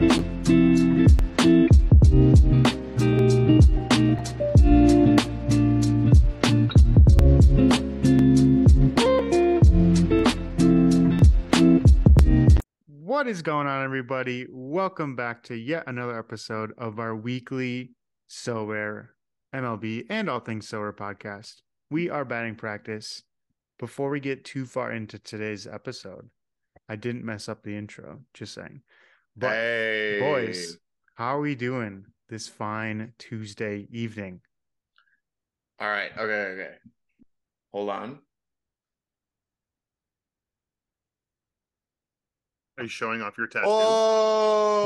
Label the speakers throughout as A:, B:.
A: What is going on, everybody? Welcome back to yet another episode of our weekly Sorare MLB and All Things Sorare podcast. We are batting practice. Before we get too far into today's episode, I didn't mess up the intro, just saying. But
B: hey,
A: boys, how are we doing this fine Tuesday evening?
B: All right. Okay. Okay. Hold on.
C: Are you showing off your tattoo?
B: Oh,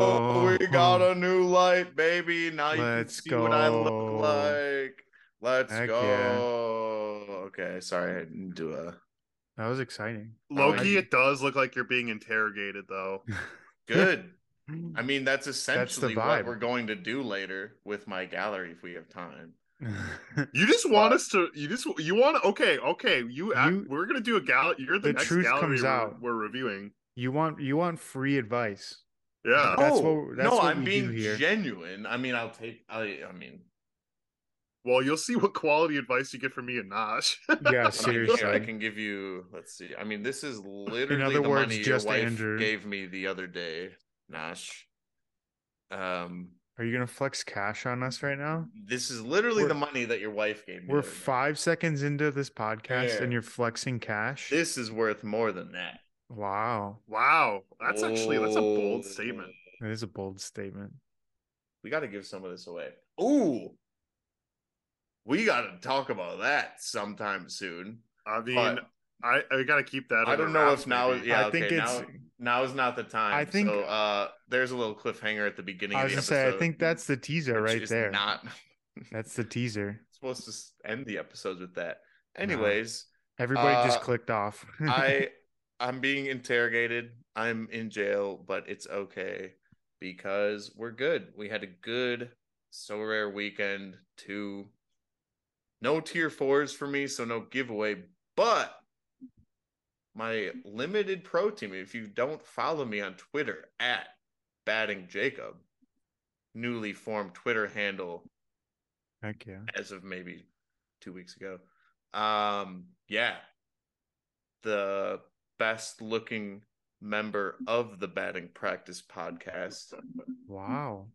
A: Oh.
B: we oh. got a new light, baby. Now you
A: Let's
B: can see what I look like. Let's
A: Heck
B: go. Okay. Sorry, I didn't do a
A: That was exciting.
C: Loki,
A: I-
C: it does look like you're being interrogated, though.
B: good. I mean, that's essentially what
A: vibe.
B: we're going to do later with my gallery if we have time.
C: You just want
B: What?
C: us to. You just you want. Okay, okay. You, act,
A: You-
C: we're gonna do a gal. You're the,
A: The
C: next
A: truth
C: gallery
A: comes
C: we're,
A: out.
C: we're reviewing.
A: you want you want free advice.
C: Yeah.
A: That's
B: no,
A: what- that's
B: no,
A: what
B: I'm
A: we
B: being
A: do here.
B: genuine. I mean, I'll take. I, I mean,
C: Well, you'll see what quality advice you get from me and Nash.
A: Yeah,
B: I can-
A: seriously.
B: I can give you. Let's see. I mean, this is literally
A: other
B: the
A: words,
B: money
A: just
B: your wife
A: Andrew.
B: gave me the other day, Nash. Um,
A: Are you gonna flex cash on us right now?
B: this is literally
A: We're-
B: the money that your wife gave me.
A: We're
B: the other day.
A: five seconds into this podcast
B: Yeah.
A: and you're flexing cash.
B: This is worth more than that.
A: Wow,
C: wow, that's actually that's a bold statement.
A: It is a bold statement.
B: We got to give some of this away. Ooh, we got to talk about that sometime soon.
C: I mean,
B: But-
C: I I gotta keep that.
B: I don't know if now.
C: maybe.
B: Yeah,
A: I think it's-
B: now. Now is not the time.
A: I think-
B: so. Uh, there's a little cliffhanger at the beginning.
A: I
B: of
A: was
B: the
A: gonna say, I think that's the teaser right there.
B: Not
A: That's the teaser.
B: supposed to end the episodes with that. Anyways,
A: Everybody just
B: Uh,
A: clicked off.
B: I I'm being interrogated. I'm in jail, but it's okay because we're good. We had a good Sorare weekend. Two no tier fours for me, so no giveaway. But my limited pro team, if you don't follow me on Twitter at batting Jacob, newly formed Twitter handle
A: Heck yeah.
B: as of maybe two weeks ago. Um, yeah, the best looking member of the batting practice podcast.
A: Wow.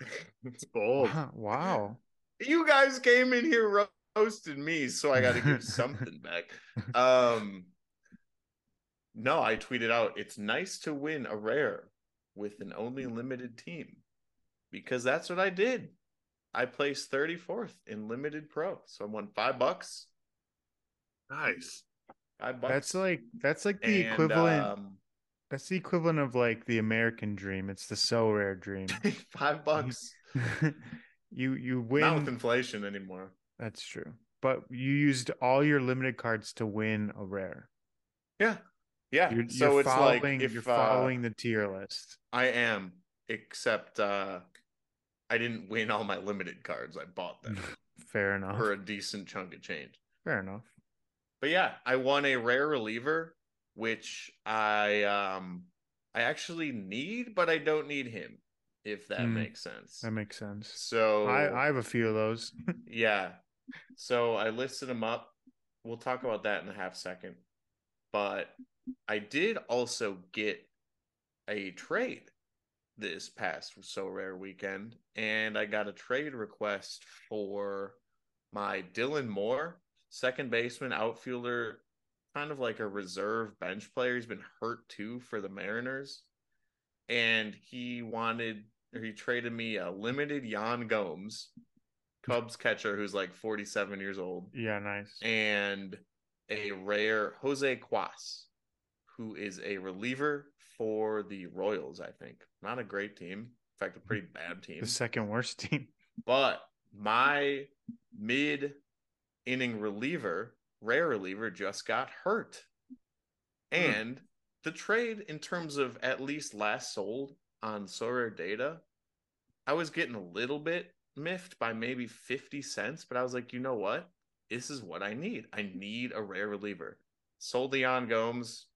C: It's bold.
A: Wow. Wow.
B: You guys came in here ro- roasted me, so I got to give something back. Um, no, I tweeted out it's nice to win a rare with an only limited team because that's what I did. I placed 34th in limited pro, so I won five bucks.
C: Nice.
B: Five bucks.
A: That's like that's like the
B: And,
A: equivalent.
B: um,
A: that's the equivalent of like the American dream. It's the Sorare dream.
B: five bucks.
A: you you
B: Not with inflation anymore.
A: That's true. But you used all your limited cards to win a rare.
B: Yeah, yeah.
A: You're,
B: so
A: you're
B: it's like if
A: you're
B: uh,
A: following the tier list.
B: I am, except uh I didn't win all my limited cards. I bought them
A: Fair enough.
B: for a decent chunk of change.
A: Fair enough.
B: But yeah, I won a rare reliever, which I um I actually need, but I don't need him, if that
A: Hmm.
B: makes sense.
A: That makes sense.
B: So
A: I I have a few of those.
B: Yeah. So I listed them up. We'll talk about that in a half second. But I did also get a trade this past Sorare weekend, and I got a trade request for my Dylan Moore, second baseman, outfielder, kind of like a reserve bench player. He's been hurt too for the Mariners. And he wanted or he traded me a limited Yan Gomes, Cubs catcher who's like 47 years old,
A: yeah, nice.
B: and a rare Jose Cuas, who is a reliever for the Royals, I think. Not a great team. In fact, a pretty bad team.
A: The second worst team.
B: But my mid inning reliever, rare reliever, just got hurt. Hmm. And the trade, in terms of at least last sold on Sorare data, I was getting a little bit miffed by maybe 50 cents, but I was like, you know what? This is what I need. I need a rare reliever. Sold Leon Gomes.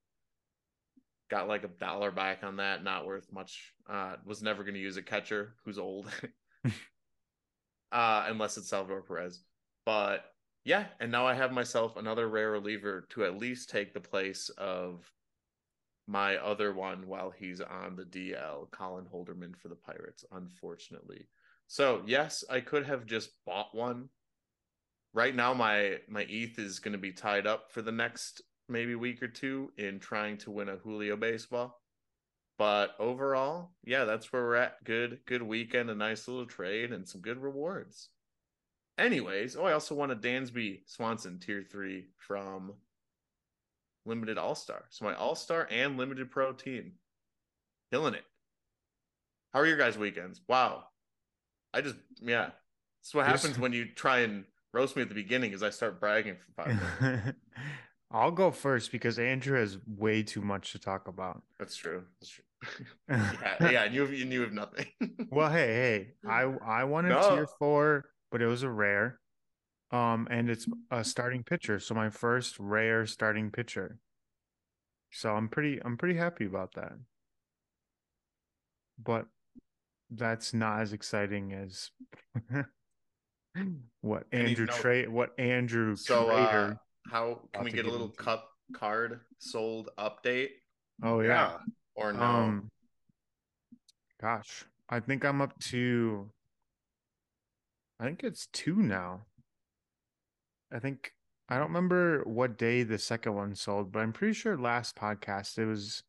B: got like a dollar back on that. Not worth much. Uh, was never going to use a catcher who's old, uh, unless it's Salvador Perez. But yeah, and now I have myself another rare reliever to at least take the place of my other one while he's on the DL, Colin Holderman for the Pirates, unfortunately. So yes, I could have just bought one. Right now, my my ETH is going to be tied up for the next maybe week or two in trying to win a Julio baseball. But overall, yeah, that's where we're at. Good, good weekend, a nice little trade, and some good rewards. Anyways, oh, I also won a Dansby Swanson tier three from Limited All Star. So my All Star and Limited Pro team, killing it. How are your guys' weekends? Wow, I just yeah. That's what happens when you try and roast me at the beginning, is I start bragging for five minutes.
A: I'll go first because Andrew has way too much to talk about.
B: That's true. That's true. yeah, yeah, and you you have nothing.
A: well, hey, hey, I I wanted
B: No.
A: tier four, but it was a rare. Um, and it's a starting pitcher, so my first rare starting pitcher. So I'm pretty I'm pretty happy about that. But that's not as exciting as what Andrew trade what Andrew
B: so uh, how can we get a little
A: into.
B: cup card sold update
A: oh yeah.
B: or no?
A: Um, gosh, I think I'm up to. I think it's two now. I think I don't remember what day the second one sold, but I'm pretty sure last podcast it was.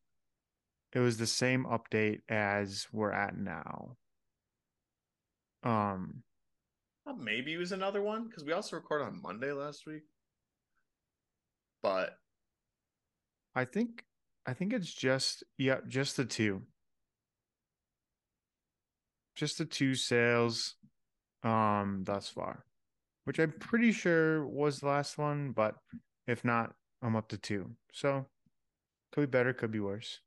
A: It was the same update as we're at now. Um,
B: Uh, maybe it was another one because we also recorded on Monday last week. But
A: I think I think it's just yeah, just the two. Just the two sales um thus far. Which I'm pretty sure was the last one, but if not, I'm up to two. So could be better, could be worse.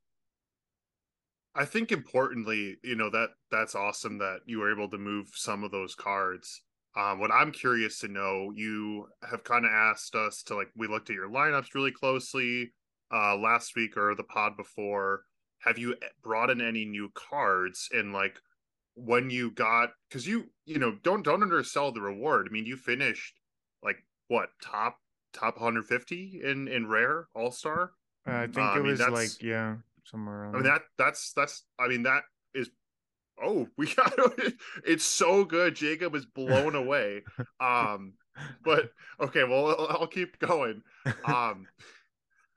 C: I think importantly, you know that that's awesome that you were able to move some of those cards. Um, what I'm curious to know, you have kind of asked us to like we looked at your lineups really closely uh, last week or the pod before. Have you brought in any new cards and like when you got because you you know don't don't undersell the reward. I mean, you finished like what top top 150 in in rare all star.
A: Uh, I think
C: Uh, I
A: it
C: mean,
A: was like yeah, somewhere around.
C: I mean that that's that's I mean that is oh we got it's so good. Jacob is blown away. Um but okay, well I'll, I'll keep going. Um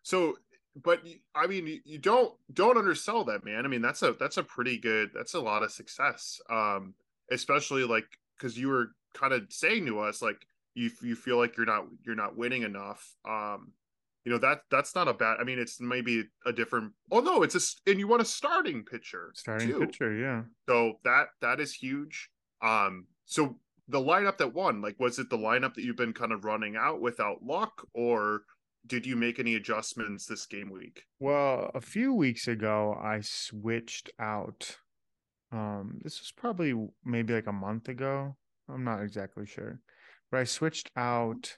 C: so but I mean you- don't don't undersell that man. I mean that's a that's a pretty good that's a lot of success. Um especially like cuz you were kind of saying to us like you you feel like you're not you're not winning enough. Um you know that that's not a bad. I mean, it's maybe a different. Oh no, it's a and you want a starting pitcher,
A: starting
C: too.
A: pitcher, yeah.
C: So that that is huge. Um, so the lineup that won, like, was it the lineup that you've been kind of running out without luck, or did you make any adjustments this game week?
A: Well, a few weeks ago, I switched out. Um, this was probably maybe like a month ago. I'm not exactly sure, but I switched out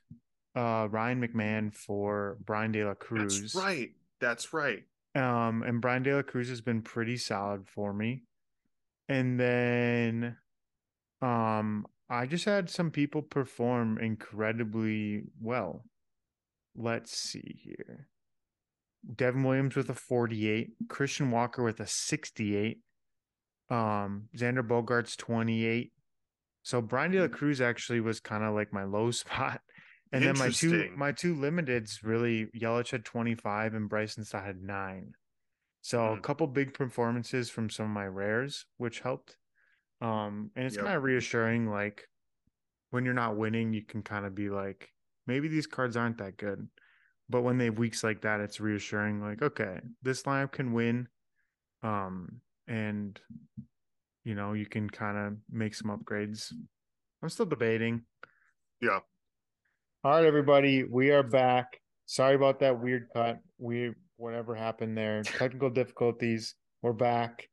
A: uh Ryan McMahon for Bryan De La Cruz.
C: That's right. That's right.
A: Um, and Bryan De La Cruz has been pretty solid for me. And then, um, I just had some people perform incredibly well. Let's see here. Devin Williams with a 48, Christian Walker with a 68, um, Xander Bogaerts 28. So Bryan De La Cruz actually was kind of like my low spot. And then my two my two limiteds really Yelich had 25 and Bryson Stott had nine. So a
C: Hmm.
A: couple big performances from some of my rares, which helped. Um, and it's
C: Yep.
A: kind of reassuring, like when you're not winning, you can kind of be like, maybe these cards aren't that good. But when they have weeks like that, it's reassuring, like, okay, this lineup can win. Um, and you know, you can kind of make some upgrades. I'm still debating.
C: Yeah.
A: All right, everybody, we are back. Sorry about that weird cut. We whatever happened there. Technical difficulties. We're back.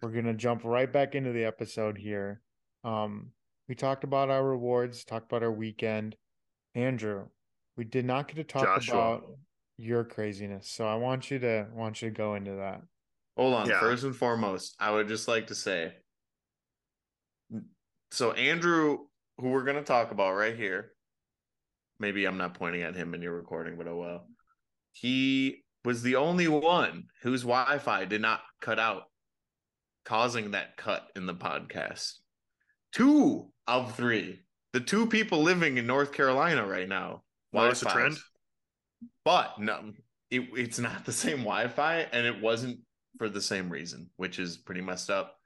A: We're gonna jump right back into the episode here. Um, we talked about our rewards, talked about our weekend. Andrew, we did not get to talk
C: Joshua.
A: about your craziness. So I want you to want you to go into that.
B: Hold on.
C: Yeah.
B: First and foremost, I would just like to say so Andrew, who we're gonna talk about right here, maybe I'm not pointing at him in your recording, but oh well. He was the only one whose Wi-Fi did not cut out, causing that cut in the podcast. Two of three. The two people living in North Carolina right now.
C: Notice a
B: Wi-Fi's.
C: trend?
B: But no, it, it's not the same Wi-Fi, and it wasn't for the same reason, which is pretty messed up.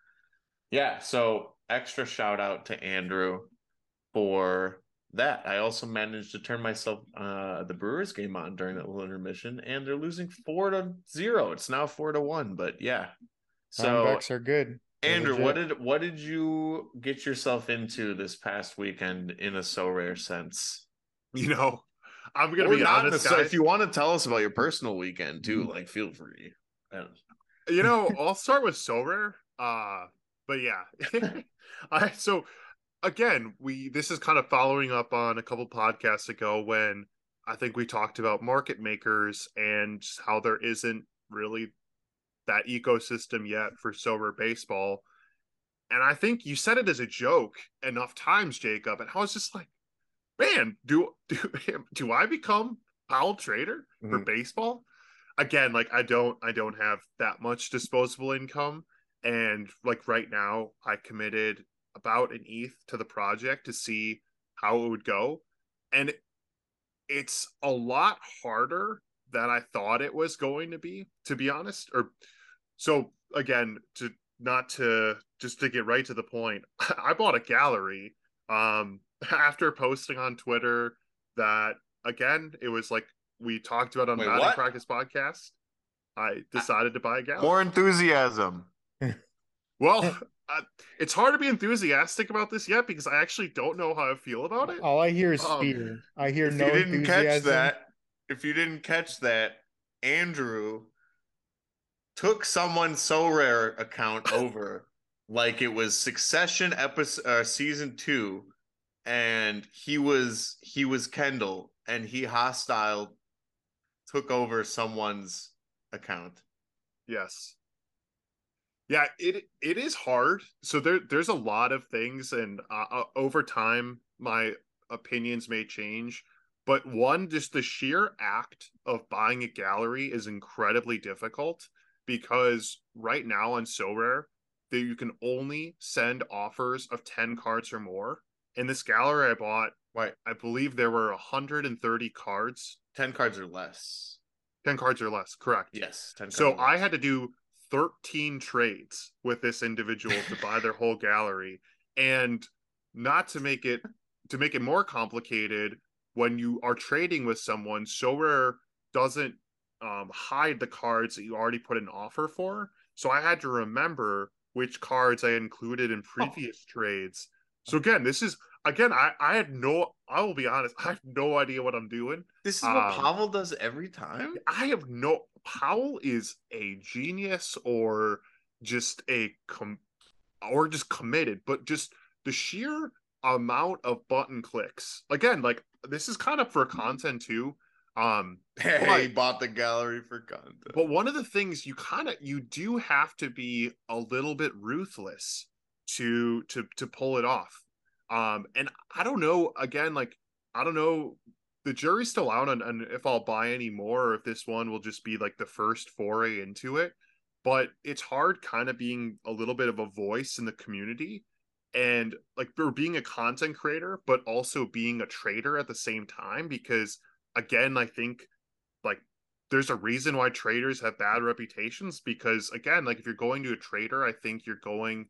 B: Yeah, so extra shout out to Andrew for that. I also managed to turn myself uh the Brewers game on during that little intermission, and they're losing four to zero. It's now four to one, but yeah. So
A: Diamondbacks are good. They're
B: Andrew,
A: legit.
B: what did what did you get yourself into this past weekend in a Sorare sense?
C: You know, I'm gonna
B: Or
C: be honest,
B: necessar-
C: guys.
B: if you want to tell us about your personal weekend too, like feel free. I
C: you know, I'll start with Sorare. Uh, but yeah, I so again, we this is kind of following up on a couple podcasts ago when I think we talked about market makers and how there isn't really that ecosystem yet for Sorare baseball. And I think you said it as a joke enough times, Jacob, and I was just like, man, do do do I become Powell Trader for
B: Mhm.
C: baseball? Again, like I don't I don't have that much disposable income. And like right now, I committed about an ETH to the project to see how it would go. And it's a lot harder than I thought it was going to be, to be honest. Or so again, to not to just to get right to the point, I bought a gallery um after posting on Twitter that again, it was like we talked about on
B: Wait,
C: Batting? Practice Podcast. I decided to buy a gallery.
B: More enthusiasm.
C: Well, uh, it's hard to be enthusiastic about this yet because I actually don't know how I feel about it.
A: All I hear is
C: Um,
A: fear. I hear
B: If
A: no
B: you didn't catch that, if you didn't catch that, Andrew took someone's Sorare account over like it was Succession episode uh, season two, and he was he was Kendall, and he hostile took over someone's account.
C: Yes. Yeah, it it is hard. So there there's a lot of things, and uh, uh, over time, my opinions may change. But one, just the sheer act of buying a gallery is incredibly difficult because right now on Sorare, that you can only send offers of ten cards or more. In this gallery I bought,
B: Right.
C: I believe there were 130 cards.
B: Ten cards or less.
C: 10 cards or less, correct.
B: Yes.
C: So I had to do 13 trades with this individual to buy their whole gallery. And not to make it to make it more complicated, when you are trading with someone, Sorare doesn't um, hide the cards that you already put an offer for. So I had to remember which cards I included in previous trades. So again, this is again, I, I had no I will be honest, I have no idea what I'm doing.
B: This is what
C: um,
B: Pavel does every time.
C: I have no Powell is a genius or just a com or just committed, but just the sheer amount of button clicks. Again, like this is kind of for content too. Um
B: Hey,
C: But-
B: he bought the gallery for content.
C: but one of the things you kind of you do have to be a little bit ruthless to to to pull it off. Um and I don't know again like I don't know the jury's still out on, on if I'll buy any more or if this one will just be like the first foray into it. But it's hard kind of being a little bit of a voice in the community and like for being a content creator, but also being a trader at the same time. Because again, I think like there's a reason why traders have bad reputations because again like if you're going to a trader i think you're going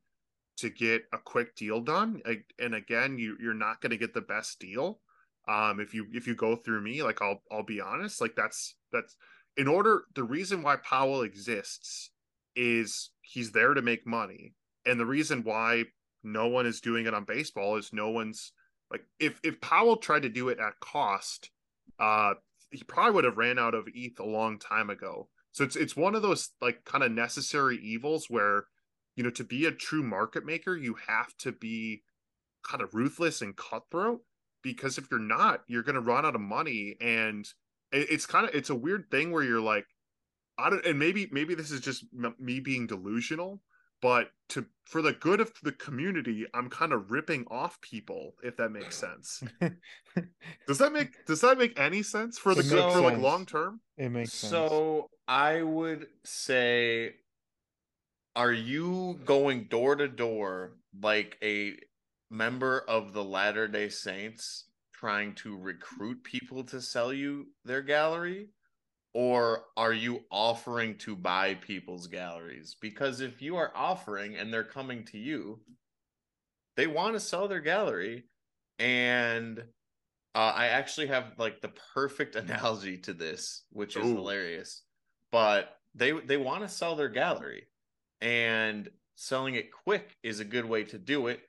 C: to get a quick deal done and again you you're not going to get the best deal um if you if you go through me like i'll i'll be honest like that's that's in order the reason why powell exists is he's there to make money and the reason why no one is doing it on baseball is no one's like if if powell tried to do it at cost uh he probably would have ran out of ETH a long time ago. So it's it's one of those like kind of necessary evils where you know to be a true market maker you have to be kind of ruthless and cutthroat because if you're not you're going to run out of money and it's kind of it's a weird thing where you're like, I don't, and maybe maybe this is just me being delusional, but to for the good of the community, I'm kind of ripping off people if that makes sense. Does that make does that make any sense for the
D: It
C: good
E: makes
C: for like long term?
D: it makes sense.
E: So I would say, are you going door to door like a member of the Latter day Saints trying to recruit people to sell you their gallery? Or are you offering to buy people's galleries? Because if you are offering and they're coming to you, they want to sell their gallery. And uh, I actually have like the perfect analogy to this, which is
C: Ooh.
E: hilarious. But they they want to sell their gallery, and selling it quick is a good way to do it.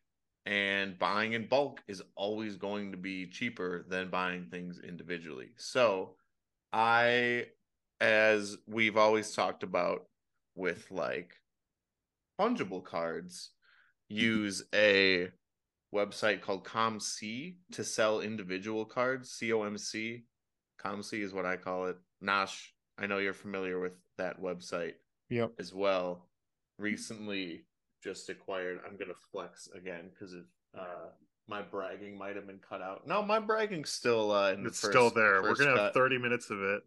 E: And buying in bulk is always going to be cheaper than buying things individually. So, I, as we've always talked about with like fungible cards, mm-hmm. use a website called ComC to sell individual cards. COMC. ComC is what I call it. Nash, I know you're familiar with that website
D: Yep.
E: as well. Recently just acquired. I'm gonna flex again because of uh my bragging might have been cut out. No, my bragging's still uh in the
C: It's
E: first,
C: still there. We're gonna have 30 minutes of it.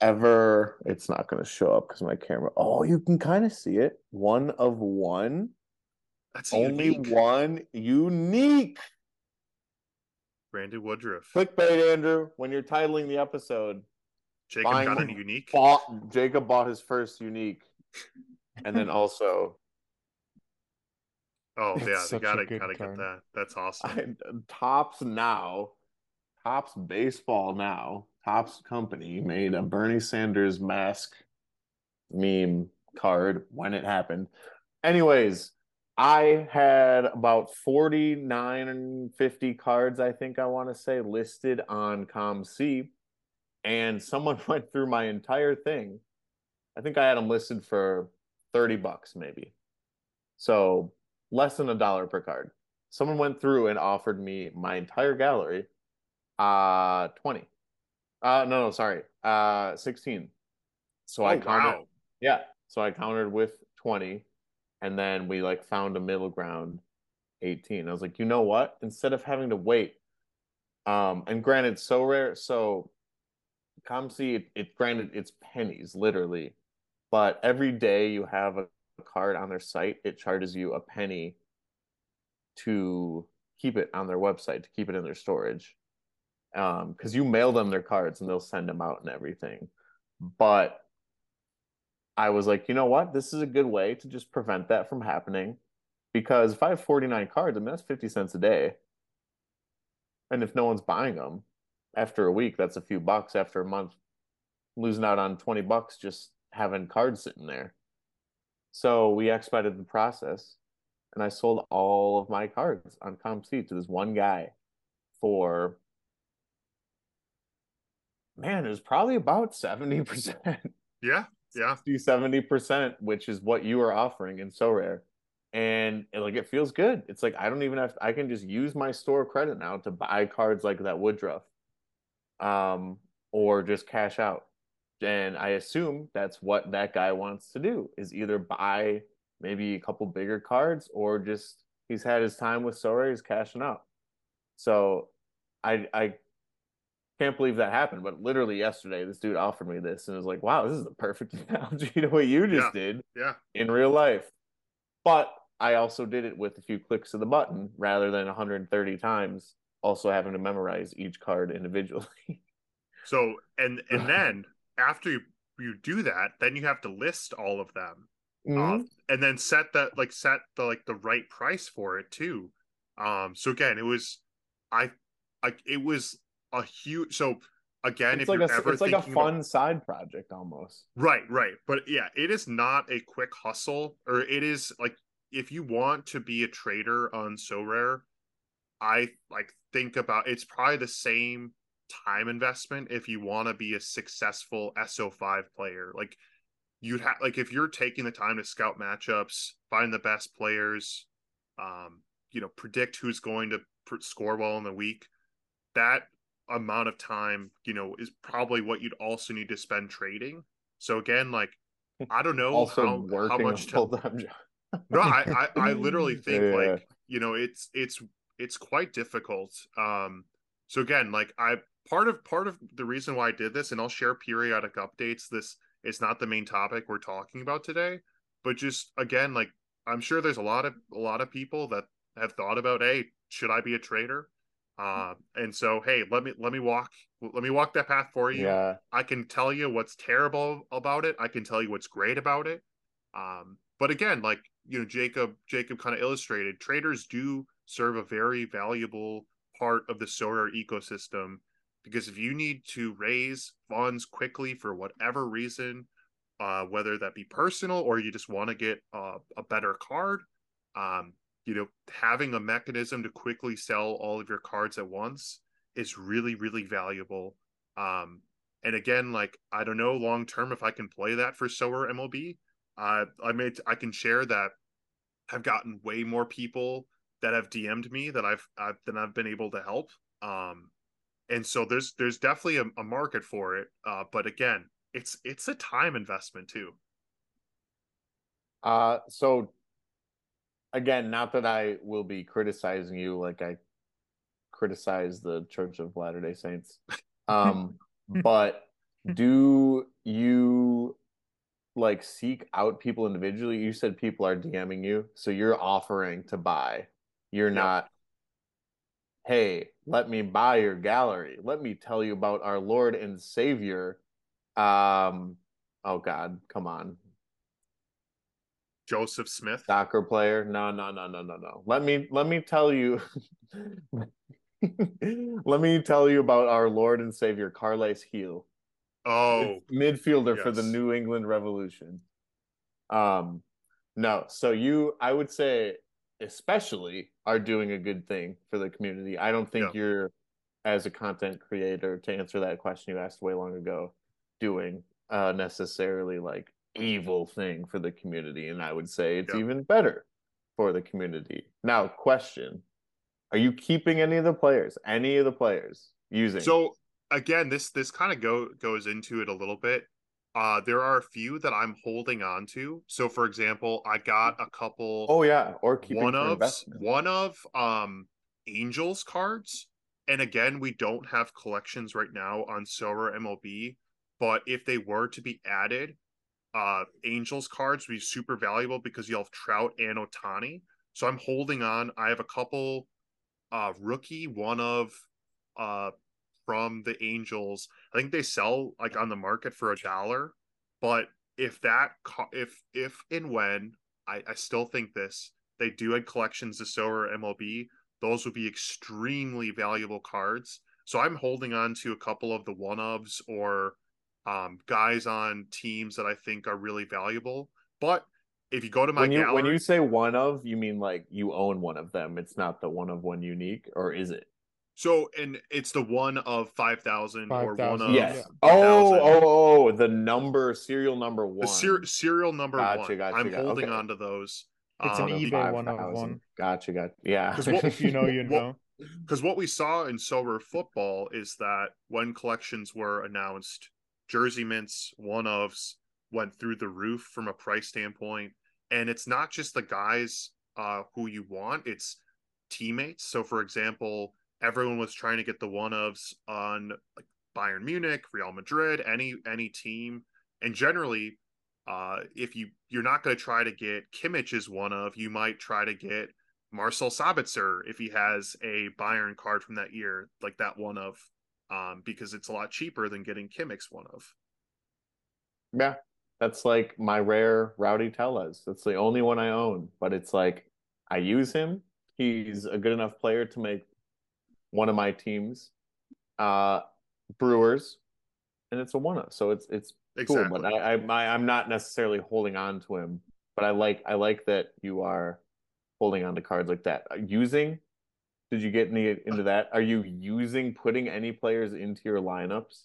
B: ever it's not going to show up because my camera oh you can kind of see it one of one
C: That's
B: only
C: unique.
B: one unique
C: Randy Woodruff.
B: clickbait andrew when you're titling the episode
C: Jacob
B: buying
C: got a unique.
B: bought jacob bought his first unique and then also
C: Oh
D: It's
C: yeah, you gotta gotta
D: card.
C: get that. That's awesome.
B: I, Topps now Topps baseball now Topps company made a bernie sanders mask meme card when it happened anyways i had about 49 and 50 cards i think i want to say listed on comc and someone went through my entire thing i think i had them listed for 30 bucks maybe. So less than a dollar per card. Someone went through and offered me my entire gallery uh 20 uh no no sorry uh 16 so i
C: oh
B: counted
C: wow.
B: yeah so i countered with 20 and then we like found a middle ground 18 i was like you know what? Instead of having to wait um and granted Sorare so comc it, it granted it's pennies literally but every day you have a card on their site it charges you a penny to keep it on their website to keep it in their storage. Um because you mail them their cards and they'll send them out and everything. But i was like you know what? This is a good way to just prevent that from happening. Because if i have 49 cards i mean that's 50 cents a day. And if no one's buying them after a week that's a few bucks. After a month losing out on 20 bucks just having cards sitting there. So we expedited the process and i sold all of my cards on comc to this one guy for man it was probably about 70%
C: Yeah, yeah.
B: 60 70% which is what you are offering in Sorare. And it, like it feels good. It's like i don't even have i can just use my store credit now to buy cards like that woodruff um or just cash out and i assume that's what that guy wants to do is either buy maybe a couple bigger cards or just he's had his time with Sorare he's cashing out so i i can't believe that happened but literally yesterday this dude offered me this and was like wow this is the perfect analogy to what you just did
C: Yeah.
B: in real life. But i also did it with a few clicks of the button rather than 130 times also having to memorize each card individually.
C: So and and then after you, you do that, then you have to list all of them.
B: Mhm.
C: uh, and then set that like set the like the right price for it too um so again it was i like it was a huge so again
B: it's
C: if
B: like
C: you're
B: a
C: ever
B: it's like a fun
C: about,
B: side project almost
C: right right but yeah it is not a quick hustle or it is like if you want to be a trader on Sorare i like think about it's probably the same time investment if you want to be a successful so5 player like you'd have like if you're taking the time to scout matchups, find the best players, um, you know, predict who's going to pr- score well in the week. That amount of time, you know, is probably what you'd also need to spend trading. So again, like I don't know
B: also
C: how, how much time. No, I, I I literally think
B: Yeah.
C: like you know it's it's it's quite difficult. Um, so again, like I part of part of the reason why I did this, and I'll share periodic updates. This is not the main topic we're talking about today, but just again, like I'm sure there's a lot of a lot of people that have thought about, hey, should I be a trader? Uh, and so hey, let me let me walk let me walk that path for you.
B: Yeah.
C: I can tell you what's terrible about it. I can tell you what's great about it. Um, but again, like you know, Jacob Jacob kind of illustrated, traders do serve a very valuable part of the Sorare ecosystem because if you need to raise funds quickly for whatever reason, uh, whether that be personal or you just want to get a better card, um, you know, having a mechanism to quickly sell all of your cards at once is really, really valuable. Um, and again, like I don't know long term if I can play that for Sorare MLB. Uh, I made I can share that I've gotten way more people that have DM'd me that I've, I've than I've been able to help. Um, and so there's there's definitely a, a market for it. Uh, but again, it's it's a time investment too.
B: Uh, so again, not that I will be criticizing you like I criticize the Church of Latter Day Saints, um, but do you like seek out people individually? You said people are DMing you, so you're offering to buy. You're
C: Yeah.
B: not. Hey, let me buy your gallery. Let me tell you about our Lord and Savior. Um, oh God, come on,
C: Joseph Smith.
B: soccer player. No, no, no, no, no, no. Let me let me tell you. let me tell you about our Lord and Savior Carles Gil,
C: Oh,
B: midfielder for the. New England Revolution. Um, no, so you, I would say, especially are doing a good thing for the community. I don't think
C: Yeah.
B: you're, as a content creator, to answer that question you asked way long ago, doing uh necessarily like evil thing for the community. And I would say it's
C: Yeah.
B: even better for the community. Now, question. Are you keeping any of the players? Any of the players using?
C: So again, this this kind of go goes into it a little bit. Uh, there are a few that I'm holding on to. So, for example, I got a couple.
B: oh yeah, or
C: one of one of um Angels cards. And again, we don't have collections right now on Sorare MLB, but if they were to be added, uh Angels cards would be super valuable because you have Trout and Ohtani. So I'm holding on. I have a couple uh rookie one of uh from the Angels. I think they sell like on the market for a dollar, but if that if if and when I, I still think this they do add collections to Sorare MLB, those would be extremely valuable cards. So I'm holding on to a couple of the one ofs or um, guys on teams that I think are really valuable. But if you go to my
B: when you
C: gallery,
B: when you say one of, you mean like you own one of them. It's not the one of one unique, or is it?
C: So and it's the one of five thousand or one of
B: yes.
D: yeah.
B: Oh, oh, oh, the number serial number one.
C: the ser- serial number
B: Gotcha,
C: one.
B: gotcha,
C: I'm
B: gotcha.
C: holding
B: Okay.
C: on to those.
D: It's an
C: Um,
D: eBay one of
B: 5,000.
D: one.
B: Gotcha, gotcha. Yeah.
C: 'Cause what-
D: If you know, you know.
C: because what we saw in Sorare Football is that when collections were announced, jersey mints, one ofs went through the roof from a price standpoint. And it's not just the guys uh, who you want, it's teammates. So, for example, everyone was trying to get the one ofs on like Bayern Munich, Real Madrid, any any team. And generally, uh, if you you're not going to try to get Kimmich as one of, you might try to get Marcel Sabitzer if he has a Bayern card from that year, like that one of, um, because it's a lot cheaper than getting Kimmich's one of.
B: yeah. That's like my rare Rowdy Tellez. That's the only one I own. But it's like I use him. He's a good enough player to make one of my teams. Uh Brewers. And it's a one of. So it's it's cool. But I, I my, I'm not necessarily holding on to him. But I like I like that you are holding on to cards like that. Uh, Using did you get any into that? Are you using putting any players into your lineups?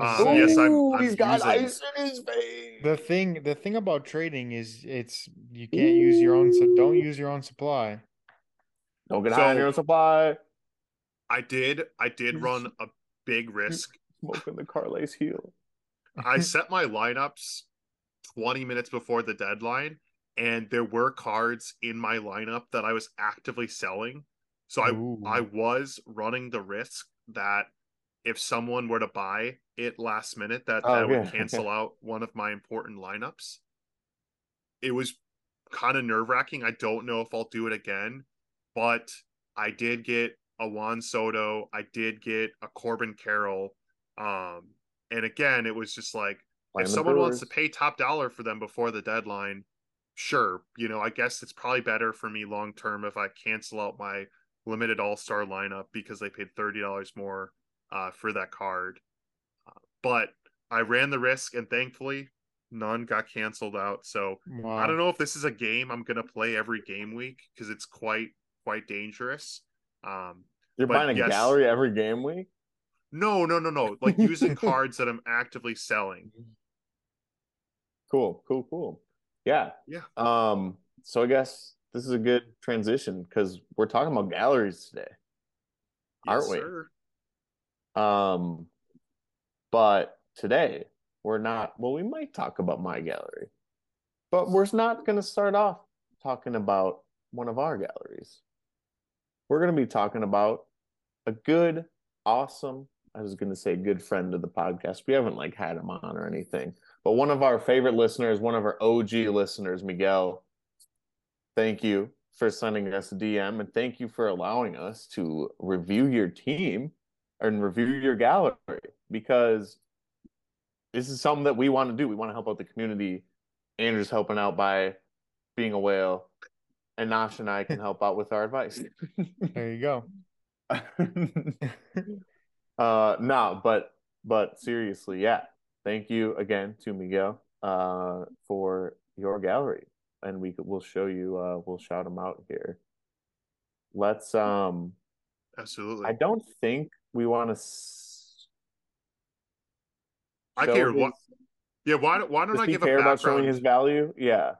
C: Um, yes, I'm- I'm
B: he's got
C: using-
B: ice in his veins.
D: The thing, the thing about trading is, it's you can't use your own. So don't use your own supply.
B: Don't get high on your own supply.
C: I did. I did run a big risk.
B: Smoking the Carles Gil.
C: I set my lineups 20 minutes before the deadline, and there were cards in my lineup that I was actively selling. So
D: Ooh.
C: I I was running the risk that if someone were to buy it last minute, that
B: Oh,
C: that would cancel out one of my important lineups. It was kind of nerve wracking. I don't know if I'll do it again, but I did get a Juan Soto. I did get a Corbin Carroll. Um, and again, it was just like
B: Playing
C: if
B: the
C: someone wants to pay top dollar for them before the deadline, sure. You know, I guess it's probably better for me long term if I cancel out my limited all star lineup because they paid thirty dollars more uh, for that card. Uh, but I ran the risk, and thankfully, none got canceled out. So
D: Wow.
C: I don't know if this is a game I'm gonna play every game week because it's quite quite dangerous. Um,
B: You're
C: but
B: buying a
C: yes.
B: gallery every game week?
C: no, no, no, no. Like using cards that I'm actively selling.
B: Cool, cool, cool. Yeah.
C: Yeah.
B: Um, so I guess this is a good transition because we're talking about galleries today. Aren't we?
C: sir.
B: Um, but today we're not, well, we might talk about my gallery, but we're not going to start off talking about one of our galleries. We're going to be talking about a good, awesome, I was going to say good friend of the podcast. We haven't like had him on or anything, but one of our favorite listeners, one of our OG listeners, Miguel. Thank you for sending us a DM and thank you for allowing us to review your team and review your gallery because this is something that we want to do. We want to help out the community. Andrew's helping out by being a whale, and Nash and I can help out with our advice.
D: There you go.
B: uh no, but but seriously, yeah. Thank you again to Miguel uh for your gallery. And we we'll show you uh we'll shout him out here. Let's um
C: Absolutely.
B: I don't think we want to s-
C: I care. What? Yeah. Why don't Why don't
B: Does
C: I give
B: care
C: a
B: about showing
C: background?
B: his value? Yeah.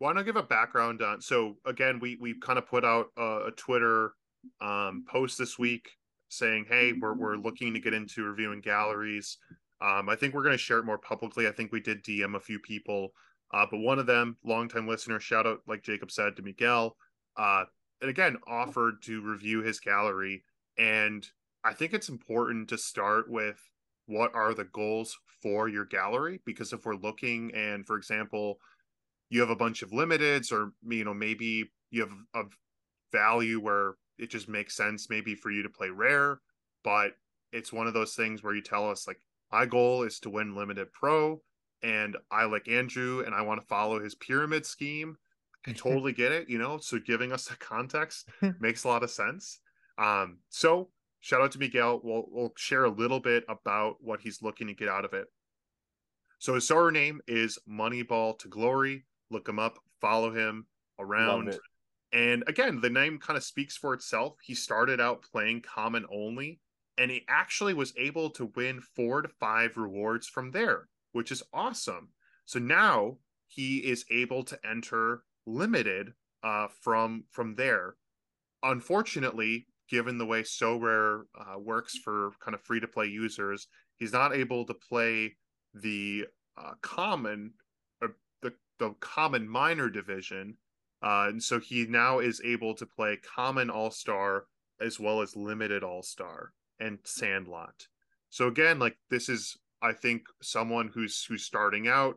C: Why don't give a background on? So again, we we kind of put out a, a Twitter um, post this week saying, "Hey, we're we're looking to get into reviewing galleries." Um, I think we're going to share it more publicly. I think we did DM a few people, uh, but one of them, longtime listener, shout out like Jacob said to Miguel, uh, and again offered to review his gallery. And I think it's important to start with what are the goals for your gallery because if we're looking and, for example, you have a bunch of limiteds or you know maybe you have a value where it just makes sense maybe for you to play rare but it's one of those things where you tell us like my goal is to win limited pro and i like andrew and i want to follow his pyramid scheme. I totally get it you know so giving us the context makes a lot of sense. Um so shout out to miguel. We'll, we'll share a little bit about what he's looking to get out of it. So his Sorare name is moneyball to glory. Look him up follow him around. And again, the name kind of speaks for itself. He started out playing common only, and he actually was able to win four to five rewards from there, which is awesome. So now he is able to enter limited uh, from from there. Unfortunately, given the way Sorare uh, works for kind of free to play users, he's not able to play the uh, common, uh, the the common minor division uh, and so he now is able to play common all star as well as limited all star and sandlot. So again, like this is, I think, someone who's who's starting out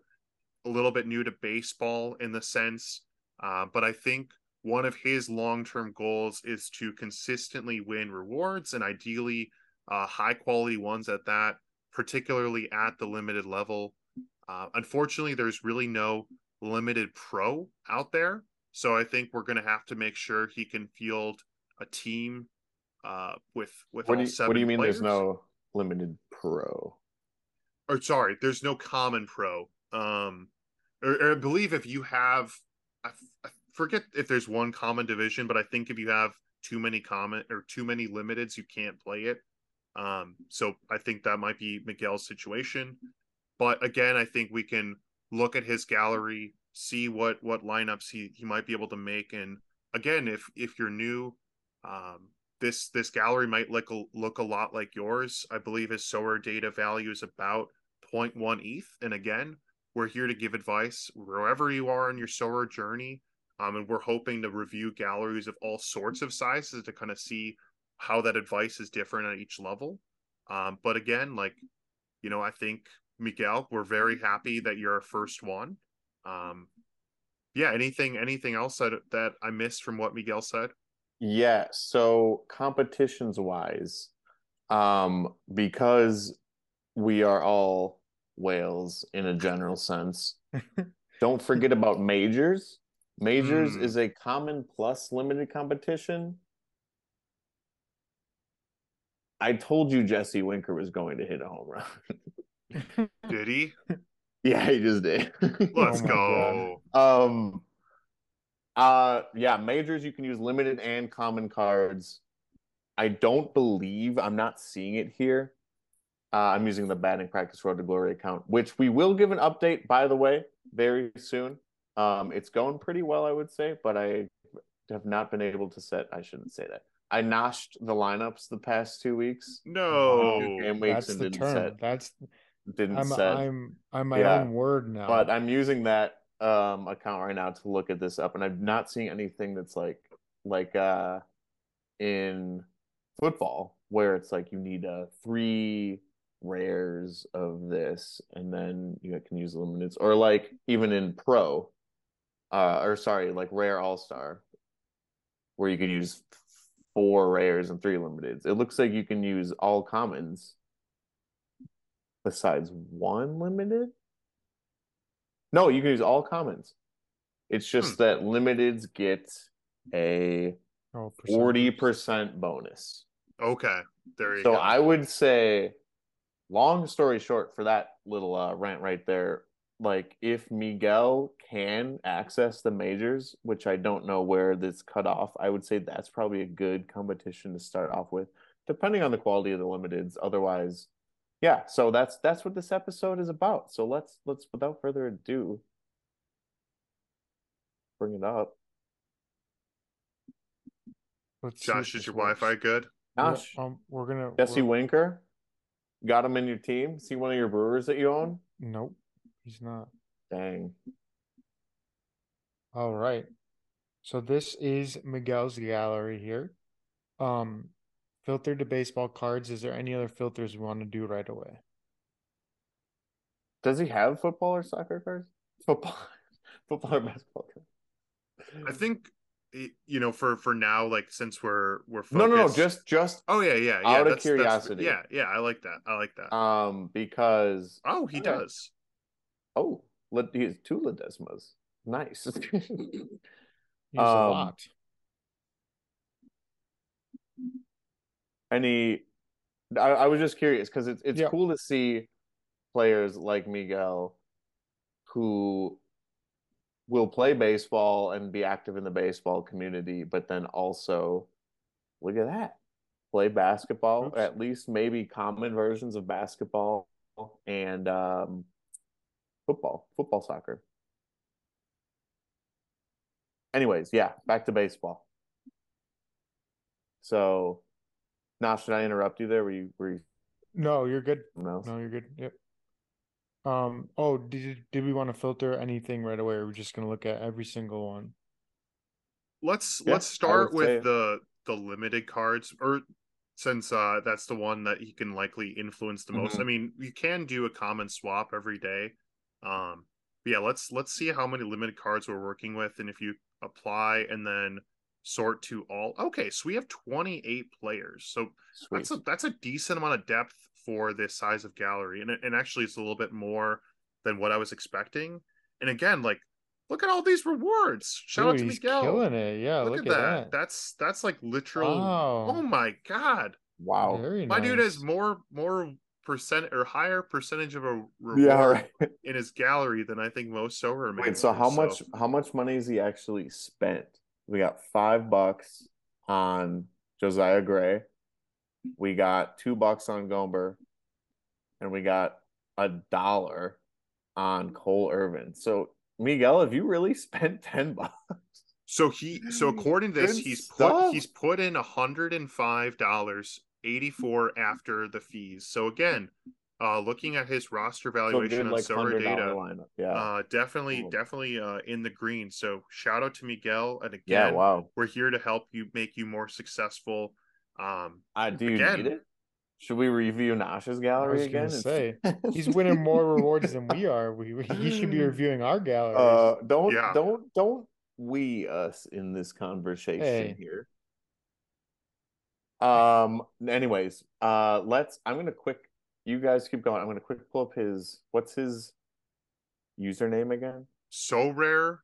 C: a little bit new to baseball in the sense, uh, but I think one of his long term goals is to consistently win rewards and ideally uh, high quality ones at that, particularly at the limited level. Uh, unfortunately, there's really no limited pro out there. So I think we're going to have to make sure he can field a team uh, with with
B: What
C: all
B: do you,
C: seven.
B: what do you mean
C: players.
B: there's no limited pro?
C: Or sorry, there's no common pro. Um, or, or I believe if you have, I, f- I forget if there's one common division, but I think if you have too many common or too many limiteds, you can't play it. Um, so I think that might be Miguel's situation. But again, I think we can look at his gallery, see what what lineups he he might be able to make, and again, if if you're new, um, this this gallery might look a, look a lot like yours. I believe his Sorare data value is about 0.1 ETH. And again, we're here to give advice wherever you are in your Sorare journey. Um, and we're hoping to review galleries of all sorts of sizes to kind of see how that advice is different at each level. Um, but again, like, you know, I think Miguel, we're very happy that you're our first one. Um, yeah, anything anything else that that I missed from what Miguel said?
B: Yeah, so competitions wise, um, because we are all whales in a general sense, don't forget about majors. Majors
C: Hmm.
B: is a common plus limited competition. I told you Jesse Winker was going to hit a home run.
C: Did he?
B: yeah, he just did.
C: Let's
D: my
C: go.
B: Um uh yeah, majors you can use limited and common cards. I don't believe I'm not seeing it here. Uh, I'm using the batting practice road to glory account, which we will give an update by the way very soon. Um it's going pretty well, I would say, but I have not been able to set I shouldn't say that. I noshed the lineups the past two weeks.
C: No.
B: Two game weeks
D: That's
B: and
D: the
B: didn't
D: term.
B: set
D: That's
B: didn't
D: I'm
B: set
D: I'm I'm my
B: Yeah.
D: own word now.
B: but I'm using that um account right now to look at this up and I'm not seeing anything that's like like uh in football where it's like you need uh three rares of this and then you can use limiteds or like even in pro uh or sorry like rare all-star where you can use four rares and three limiteds it looks like you can use all commons besides one limited no, you can use all commons. It's just
C: Hmm.
B: that limiteds get a
D: oh,
B: forty
D: percentage.
B: percent bonus.
C: Okay. There you
B: So
C: go.
B: I would say, long story short, for that little uh, rant right there, like if Miguel can access the majors, which I don't know where this cut off, I would say that's probably a good competition to start off with, depending on the quality of the limiteds. Otherwise, yeah. So that's that's what this episode is about. So let's let's without further ado, bring it up.
D: Let's
C: Josh, is your
D: works.
C: Wi-Fi good?
D: Yeah,
B: Josh,
D: um, we're gonna
B: Jesse
D: we're-
B: Winker, got him in your team. See one of your brewers that you own.
D: Nope, he's not.
B: Dang.
D: All right. So this is Miguel's gallery here. Um, filtered to baseball cards. Is there any other filters we want to do right away?
B: Does he have football or soccer cards? Football, football or basketball cards?
C: I think you know for for now like since we're we're
B: No, no, no. Just, just
C: Oh yeah, yeah, yeah.
B: out of
C: that's- that's-
B: curiosity.
C: yeah, yeah, I like that. I like that.
B: um because
C: oh, he
B: okay.
C: does.
B: oh, Le- he has two Ledesmas. Nice.
D: He's a
B: Um,
D: lot.
B: Any, I, I was just curious because it's it's
D: Yeah.
B: cool to see players like Miguel who will play baseball and be active in the baseball community, but then also look at that. Play basketball,
D: Oops.
B: at least maybe common versions of basketball and um, football, football, soccer. Anyways, yeah, back to baseball. So, now should I interrupt you there? Were you were you
D: No, you're good.
B: something?
D: No, you're good. Yep. Um, oh, did did we want to filter anything right away? Or we're just gonna look at every single one.
C: Let's
B: Yeah,
C: let's start
B: would say-
C: with the the limited cards, or since uh that's the one that he can likely influence the most.
B: Mhm.
C: I mean, you can do a common swap every day. Um, but yeah, let's let's see how many limited cards we're working with, and if you apply and then sort to all. Okay, so we have twenty eight players. So
B: Sweet.
C: that's a that's a decent amount of depth for this size of gallery, and and actually it's a little bit more than what I was expecting. And again, like look at all these rewards. Shout out to
D: he's
C: Miguel.
D: killing it. Yeah,
C: look,
D: look,
C: at, that.
D: that.
C: That's that's like literal.
D: Wow.
C: Oh my god,
B: wow.
D: Very
C: my dude has more more percent or higher percentage of a reward
B: Yeah, right.
C: in his gallery than I think most sober.
B: Wait, so how much how much money has he actually spent? We got five bucks on Josiah Gray. We got two bucks on Gomber, and we got a dollar on Cole Irvin. So Miguel, have you really spent ten bucks?
C: So he so according to this,
B: Good
C: he's
B: stuff.
C: put he's put in hundred and five dollars eighty four after the fees. So again, uh looking at his roster valuation
B: good,
C: on
B: like
C: Silver
B: hundred dollar
C: Data,
B: lineup. Yeah.
C: uh definitely
B: Cool.
C: definitely uh in the green. So shout out to Miguel and again
B: yeah. Wow.
C: we're here to help you make you more successful. Um
B: I do you
C: Again-
B: need it. Should we review Nash's
A: I
B: gallery
A: was
B: again?
A: say he's winning more rewards than we are. We, we he should be reviewing our gallery.
B: Uh, don't
C: Yeah.
B: don't don't we us in this conversation
A: Hey.
B: here. Um. Anyways, uh, let's. I'm gonna quick. You guys keep going. I'm gonna quick pull up his. What's his username again?
C: Sorare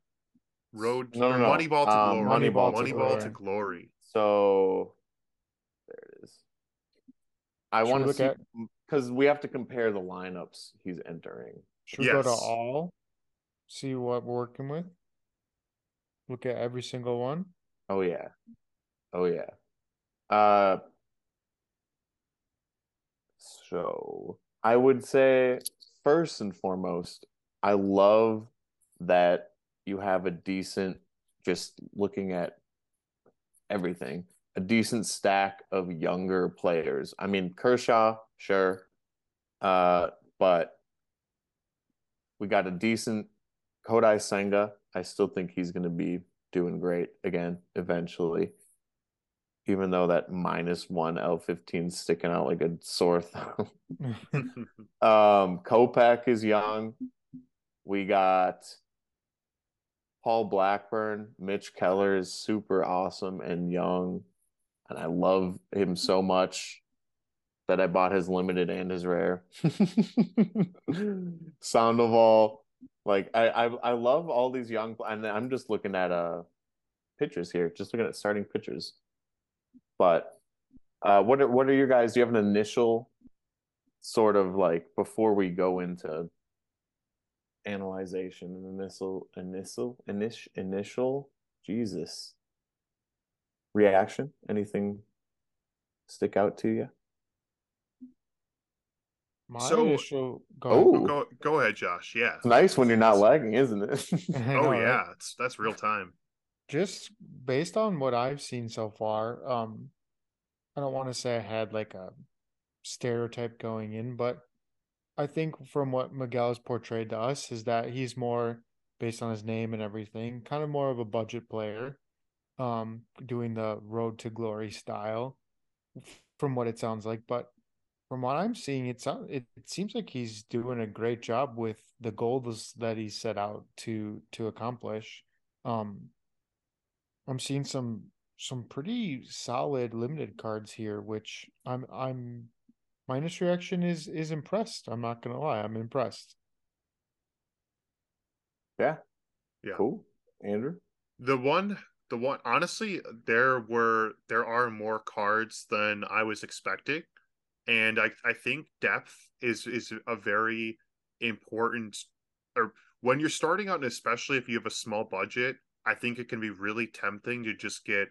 C: road
B: No, no, no.
C: Moneyball to
B: Um,
C: glory.
A: Moneyball to
C: Moneyball to
A: Glory.
C: glory.
B: So there it is. I
A: Should
B: want to
A: look
B: see
A: at-
B: because we have to compare the lineups he's entering.
A: Should we go to all? See what we're working with? Look at every single one.
B: Oh yeah. Oh yeah. Uh so I would say first and foremost, I love that you have a decent just looking at everything, a decent stack of younger players. I mean, Kershaw, sure. Uh, but we got a decent Kodai Senga. I still think he's going to be doing great again eventually. Even though that minus one L15 sticking out like a sore thumb. um, Kopech is young. We got Paul Blackburn. Mitch Keller is super awesome and young. And I love him so much that I bought his limited and his rare. Sandoval. Like I, I I love all these young and I'm just looking at uh pictures here, just looking at starting pitchers. But uh what are what are your guys? Do you have an initial sort of like before we go into analyzation and initial initial initial initial Jesus reaction? Anything stick out to you?
A: My
C: So-
A: initial go.
B: Oh.
C: go go ahead, Josh. Yeah.
B: It's nice when you're not lagging, isn't it?
C: Oh yeah, it's that's real time.
A: Just based on what I've seen so far, um, I don't want to say I had like a stereotype going in, but I think from what Miguel has portrayed to us is that he's more based on his name and everything, kind of more of a budget player, um, doing the road to glory style, from what it sounds like. But from what I'm seeing, it it, it seems like he's doing a great job with the goals that he set out to to accomplish. Um, I'm seeing some some pretty solid limited cards here, which I'm I'm my initial reaction is is impressed. I'm not gonna lie, I'm impressed.
B: yeah.
C: Yeah.
B: Cool. Andrew?
C: The one the one honestly, there were there are more cards than I was expecting. And I, I think depth is is a very important or when you're starting out and especially if you have a small budget, I think it can be really tempting to just get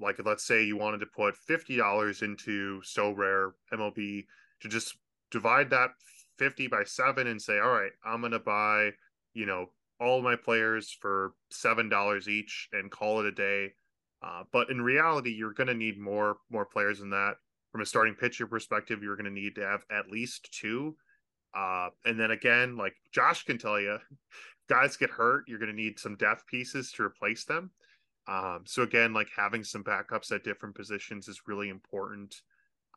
C: like let's say you wanted to put fifty dollars into Sorare MLB to just divide that fifty by seven and say, all right, I'm gonna buy, you know, all my players for seven dollars each and call it a day. Uh, but in reality, you're gonna need more more players than that. From a starting pitcher perspective, you're gonna need to have at least two. Uh, and then again, like Josh can tell you, guys get hurt, you're gonna need some depth pieces to replace them. Um, so again, like having some backups at different positions is really important.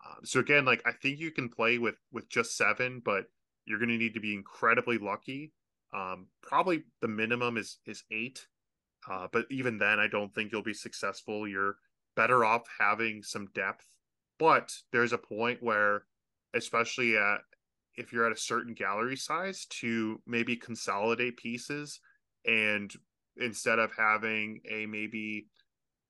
C: Um, so again, like I think you can play with with just seven, but you're going to need to be incredibly lucky. Um, probably the minimum is is eight, uh, but even then, I don't think you'll be successful. You're better off having some depth, but there's a point where, especially at if you're at a certain gallery size, to maybe consolidate pieces and instead of having a maybe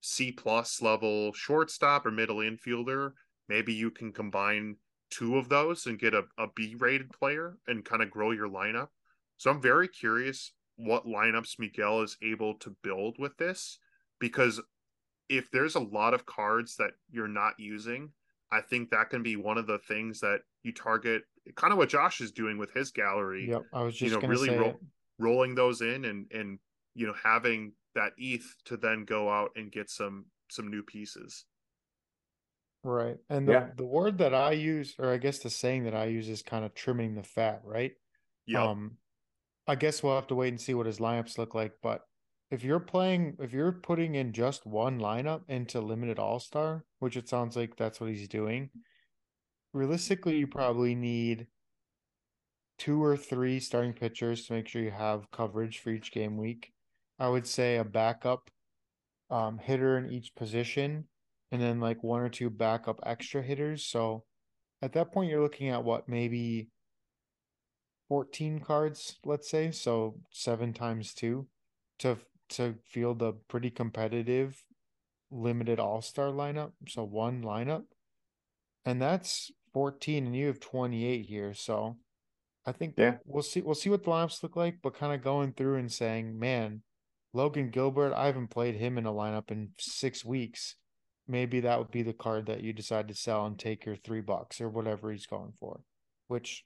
C: C plus level shortstop or middle infielder, maybe you can combine two of those and get a, a B rated player and kind of grow your lineup. So I'm very curious what lineups Miguel is able to build with this because if there's a lot of cards that you're not using, I think that can be one of the things that you target kind of what Josh is doing with his gallery
A: Yep, I was
C: You
A: just
C: know,
A: gonna
C: really
A: say
C: roll-
A: it.
C: rolling those in and and you know, having that ETH to then go out and get some some new pieces.
A: Right. And the,
B: Yeah.
A: the word that I use, or I guess the saying that I use is kind of trimming the fat, right?
C: Yep.
A: Um, I guess we'll have to wait and see what his lineups look like. But if you're playing, if you're putting in just one lineup into limited all star, which it sounds like that's what he's doing, realistically, you probably need two or three starting pitchers to make sure you have coverage for each game week. I would say a backup um, hitter in each position, and then like one or two backup extra hitters. So at that point, you're looking at what maybe 14 cards, let's say. So seven times two to to field a pretty competitive limited all-star lineup. So one lineup. And that's 14 and you have 28 here. So I think
B: Yeah.
A: we'll see we'll see what the lineups look like, but kind of going through and saying, man, Logan Gilbert, I haven't played him in a lineup in six weeks. Maybe that would be the card that you decide to sell and take your three bucks or whatever he's going for. Which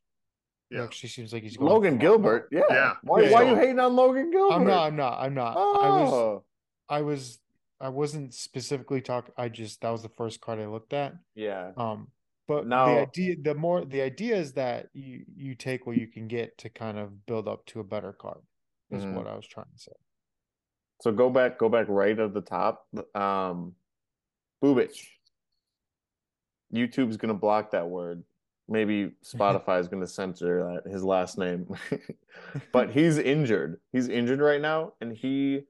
C: Yeah.
A: actually seems like he's going
B: Logan
A: for-
B: Gilbert. Yeah.
C: Yeah.
B: Why,
A: Yeah,
B: why
C: yeah.
B: you hating on Logan Gilbert?
A: I'm not. I'm not. I'm not. I was.
B: Oh.
A: I was. I wasn't specifically talking. I just that was the first card I looked at.
B: Yeah.
A: Um, but
B: No.
A: the idea, the more the idea is that you you take what you can get to kind of build up to a better card. Is
B: Mhm.
A: what I was trying to say.
B: So go back, go back right at the top. Um, Bubic. YouTube's gonna block that word. Maybe Spotify is gonna censor that his last name. but he's injured. He's injured right now, and he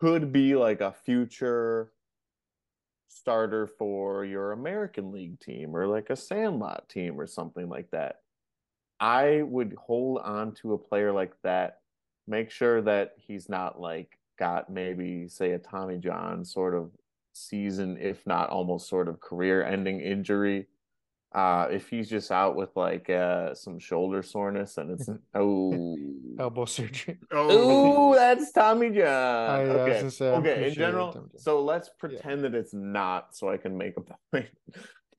B: could be like a future starter for your American League team or like a Sandlot team or something like that. I would hold on to a player like that. Make sure that he's not like got maybe say a Tommy John sort of season, if not almost sort of career ending injury. Uh, if he's just out with like uh, some shoulder soreness and it's oh
A: Elbow surgery.
C: Oh,
B: Ooh, that's Tommy John.
A: I- I
B: okay,
A: gonna say,
B: okay.
A: pretty
B: In general, so let's pretend that it's not, so I can make a point.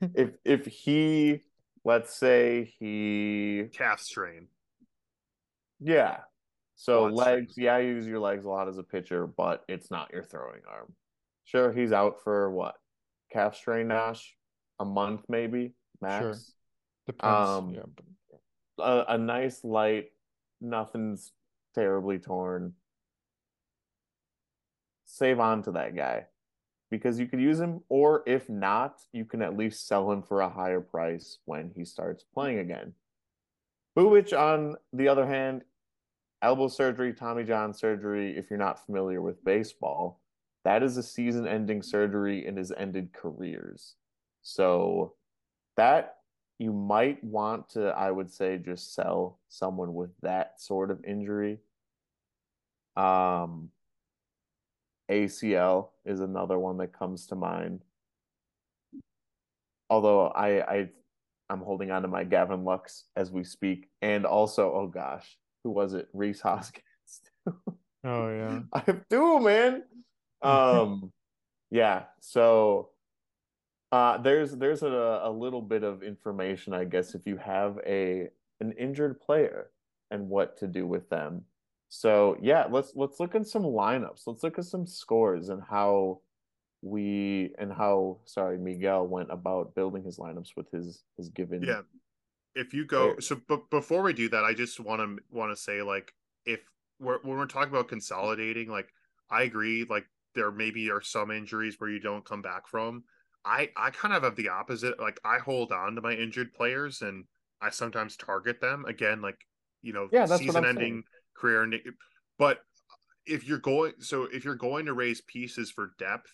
B: if if he, let's say he,
C: calf strain.
B: yeah. So
C: Quad
B: legs,
C: strain.
B: yeah, you use your legs a lot as a pitcher, but it's not your throwing arm. Sure, he's out for what? Calf strain, Nash, a month maybe max.
A: Depends.
B: Um,
A: yeah,
B: a, a nice light, nothing's terribly torn. Save on to that guy because you could use him, or if not, you can at least sell him for a higher price when he starts playing again. Bubic, on the other hand, elbow surgery, Tommy John surgery, if you're not familiar with baseball, that is a season ending surgery and has ended careers. So that you might want to, I would say, just sell someone with that sort of injury. Um, ACL is another one that comes to mind. Although I, I, I'm holding on to my Gavin Lux as we speak, and also, oh gosh, who was it? Rhys Hoskins.
A: oh yeah.
B: I have two, man. Um, yeah. So, uh, there's there's a, a little bit of information, I guess, if you have a an injured player and what to do with them. So yeah, let's let's look at some lineups. Let's look at some scores and how we and how sorry Miguel went about building his lineups with his his given.
C: Yeah. If you go
B: Fair.
C: so but before we do that, I just want to want to say like if we're when we're talking about consolidating, like I agree, like there maybe are some injuries where you don't come back from. I I kind of have the opposite. Like I hold on to my injured players and I sometimes target them again, like you know,
B: Yeah, that's
C: season-ending
B: saying.
C: career. ending- But if you're going, so if you're going to raise pieces for depth,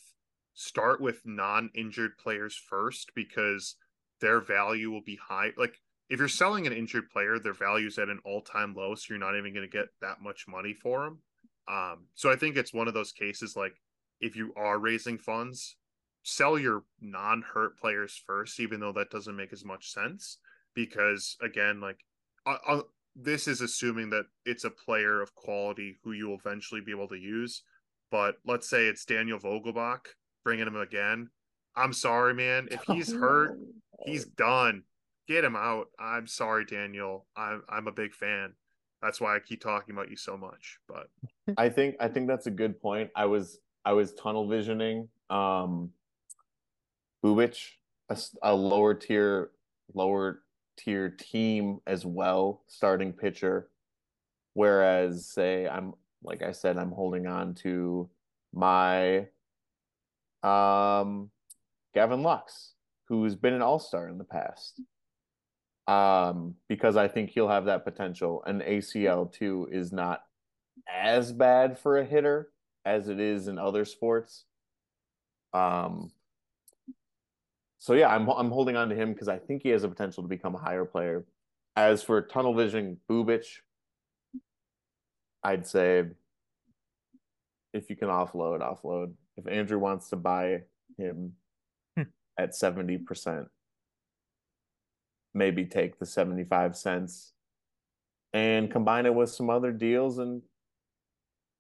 C: start with non-injured players first because their value will be high. Like if you're selling an injured player, their value's at an all-time low, so you're not even going to get that much money for them. Um, so I think it's one of those cases like if you are raising funds, sell your non-hurt players first, even though that doesn't make as much sense. Because again, like uh, uh, this is assuming that it's a player of quality who you will eventually be able to use. But let's say it's Daniel Vogelbach, bringing him again. I'm sorry, man. If he's hurt, he's done. Get him out. I'm sorry, Daniel. I'm I'm a big fan. That's why I keep talking about you so much. But
B: I think I think that's a good point. I was I was tunnel visioning um Bubic, a lower tier lower tier team as well, starting pitcher. Whereas say I'm like I said, I'm holding on to my um Gavin Lux, who's been an all-star in the past. Um, because I think he'll have that potential. And ACL too is not as bad for a hitter as it is in other sports. Um, so yeah, I'm I'm holding on to him because I think he has the potential to become a higher player. As for tunnel vision, Bubic, I'd say if you can offload, offload. If Andrew wants to buy him
A: Hmm.
B: at seventy percent, maybe take the seventy-five cents and combine it with some other deals and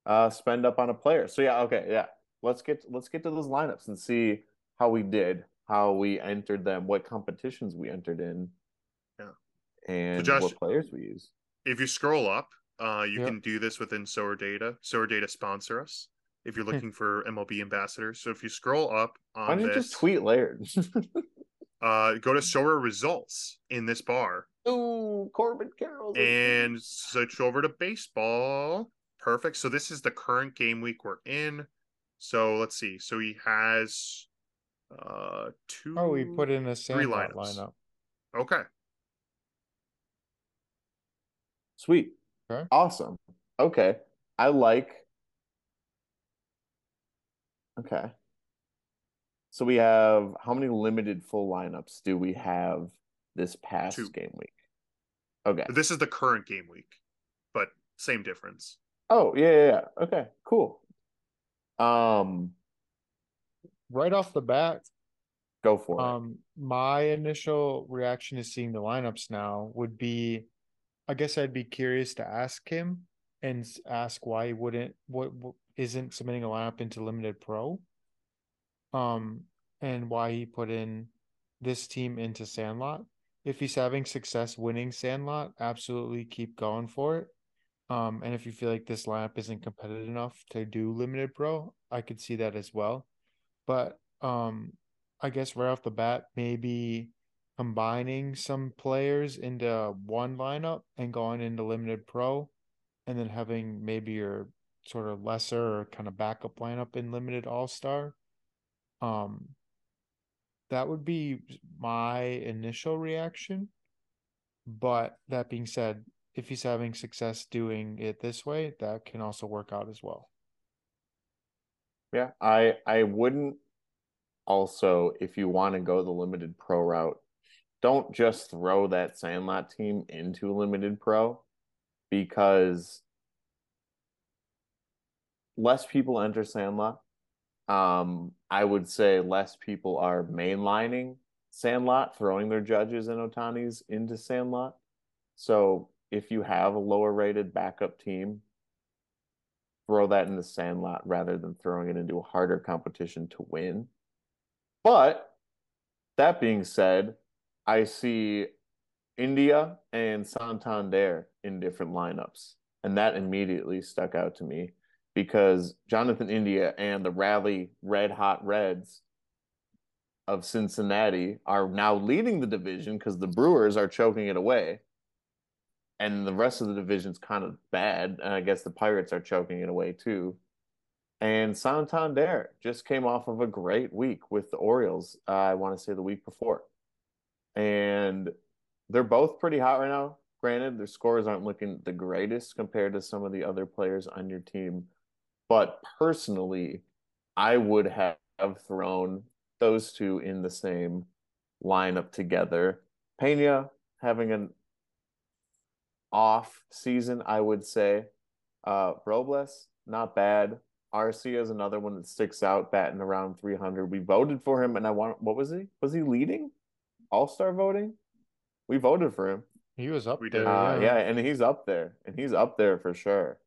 B: uh spend up on a player. So yeah, okay, yeah. Let's get let's get to those lineups and see how we did, how we entered them, what competitions we entered in.
C: Yeah.
B: And
C: Josh-
B: what players we use.
C: if you scroll up, uh, you can do this within SorareData. Sower Data sponsor us if you're looking for MLB ambassadors. So if you scroll up on
B: Why
C: on
B: don't you just tweet Laird?
C: uh, go to Sorare results in this bar
B: Ooh, Corbin Carroll.
C: and switch over to baseball. Perfect. So this is the current game week we're in. So let's see. So he has uh two
A: Oh, we put in a
C: three
A: Sandlot
C: lineups.
A: lineup.
C: Okay.
B: Sweet.
A: Okay.
B: Awesome. Okay. I like. Okay. So we have how many limited full lineups do we have this past
C: Two.
B: game week? Okay.
C: This is the current game week, but same difference.
B: Oh, yeah, yeah, yeah. Okay, cool. Um,
A: Right off the bat,
B: go for it.
A: Um, my initial reaction to seeing the lineups now would be, I guess I'd be curious to ask him and ask why he wouldn't, what, what isn't submitting a lineup into limited pro. Um, and why he put in this team into Sandlot. If he's having success winning Sandlot, absolutely keep going for it. Um, and if you feel like this lineup isn't competitive enough to do limited pro, I could see that as well. But um, I guess right off the bat, maybe combining some players into one lineup and going into limited pro, and then having maybe your sort of lesser or kind of backup lineup in limited all star. Um, that would be my initial reaction. But that being said, if he's having success doing it this way, that can also work out as well.
B: Yeah, I I wouldn't also if you want to go the limited pro route, don't just throw that Sandlot team into limited pro because less people enter Sandlot. Um, I would say less people are mainlining Sandlot, throwing their judges and Ohtanis into Sandlot. So if you have a lower rated backup team, throw that in the Sandlot rather than throwing it into a harder competition to win. But that being said, I see India and Santander in different lineups. And that immediately stuck out to me because Jonathan India and the Rally Red Hot Reds of Cincinnati are now leading the division because the Brewers are choking it away. And the rest of the division's kind of bad. And I guess the Pirates are choking it away too. And Santander just came off of a great week with the Orioles, uh, I want to say the week before. And they're both pretty hot right now. Granted, their scores aren't looking the greatest compared to some of the other players on your team. But personally, I would have thrown those two in the same lineup together. Pena having an off season, I would say. Uh, Robles, not bad. Arcia is another one that sticks out, batting around 300. We voted for him, and I want, what was he? Was he leading All Star voting? We voted for him.
A: He was up
C: We
A: there.
C: did.
B: Uh, yeah, and he's up there, and he's up there for sure.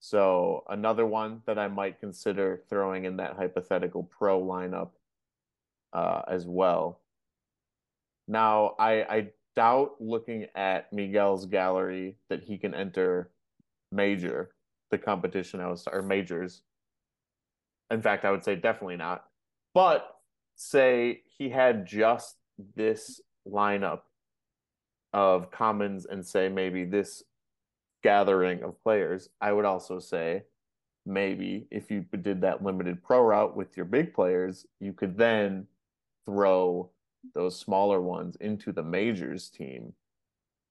B: So another one that I might consider throwing in that hypothetical pro lineup uh, as well. Now, I I without looking at Miguel's gallery that he can enter major, the competition I was or majors. In fact, I would say definitely not. But say he had just this lineup of commons and say maybe this gathering of players, I would also say maybe if you did that limited pro route with your big players, you could then throw those smaller ones into the majors team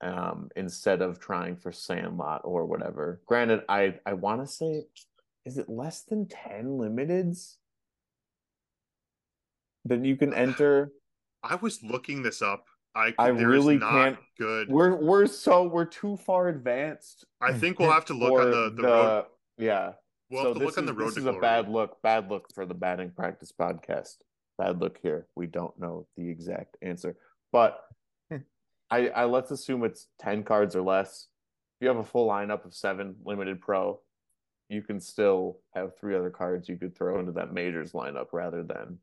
B: um, instead of trying for Sandlot or whatever. Granted, I I want to say, is it less than ten limiteds? Then you can enter.
C: I was looking this up. I
B: I really
C: not
B: can't-
C: good.
B: We're we're so we're too far advanced.
C: I think we'll have to look on the the, road.
B: Yeah.
C: We'll
B: so
C: have to
B: this
C: look on the road
B: This
C: to
B: is a bad look. Bad look for the batting practice podcast. Bad look here. We don't know the exact answer, but I, I let's assume it's ten cards or less. If you have a full lineup of seven limited pro, you can still have three other cards you could throw into that majors lineup rather than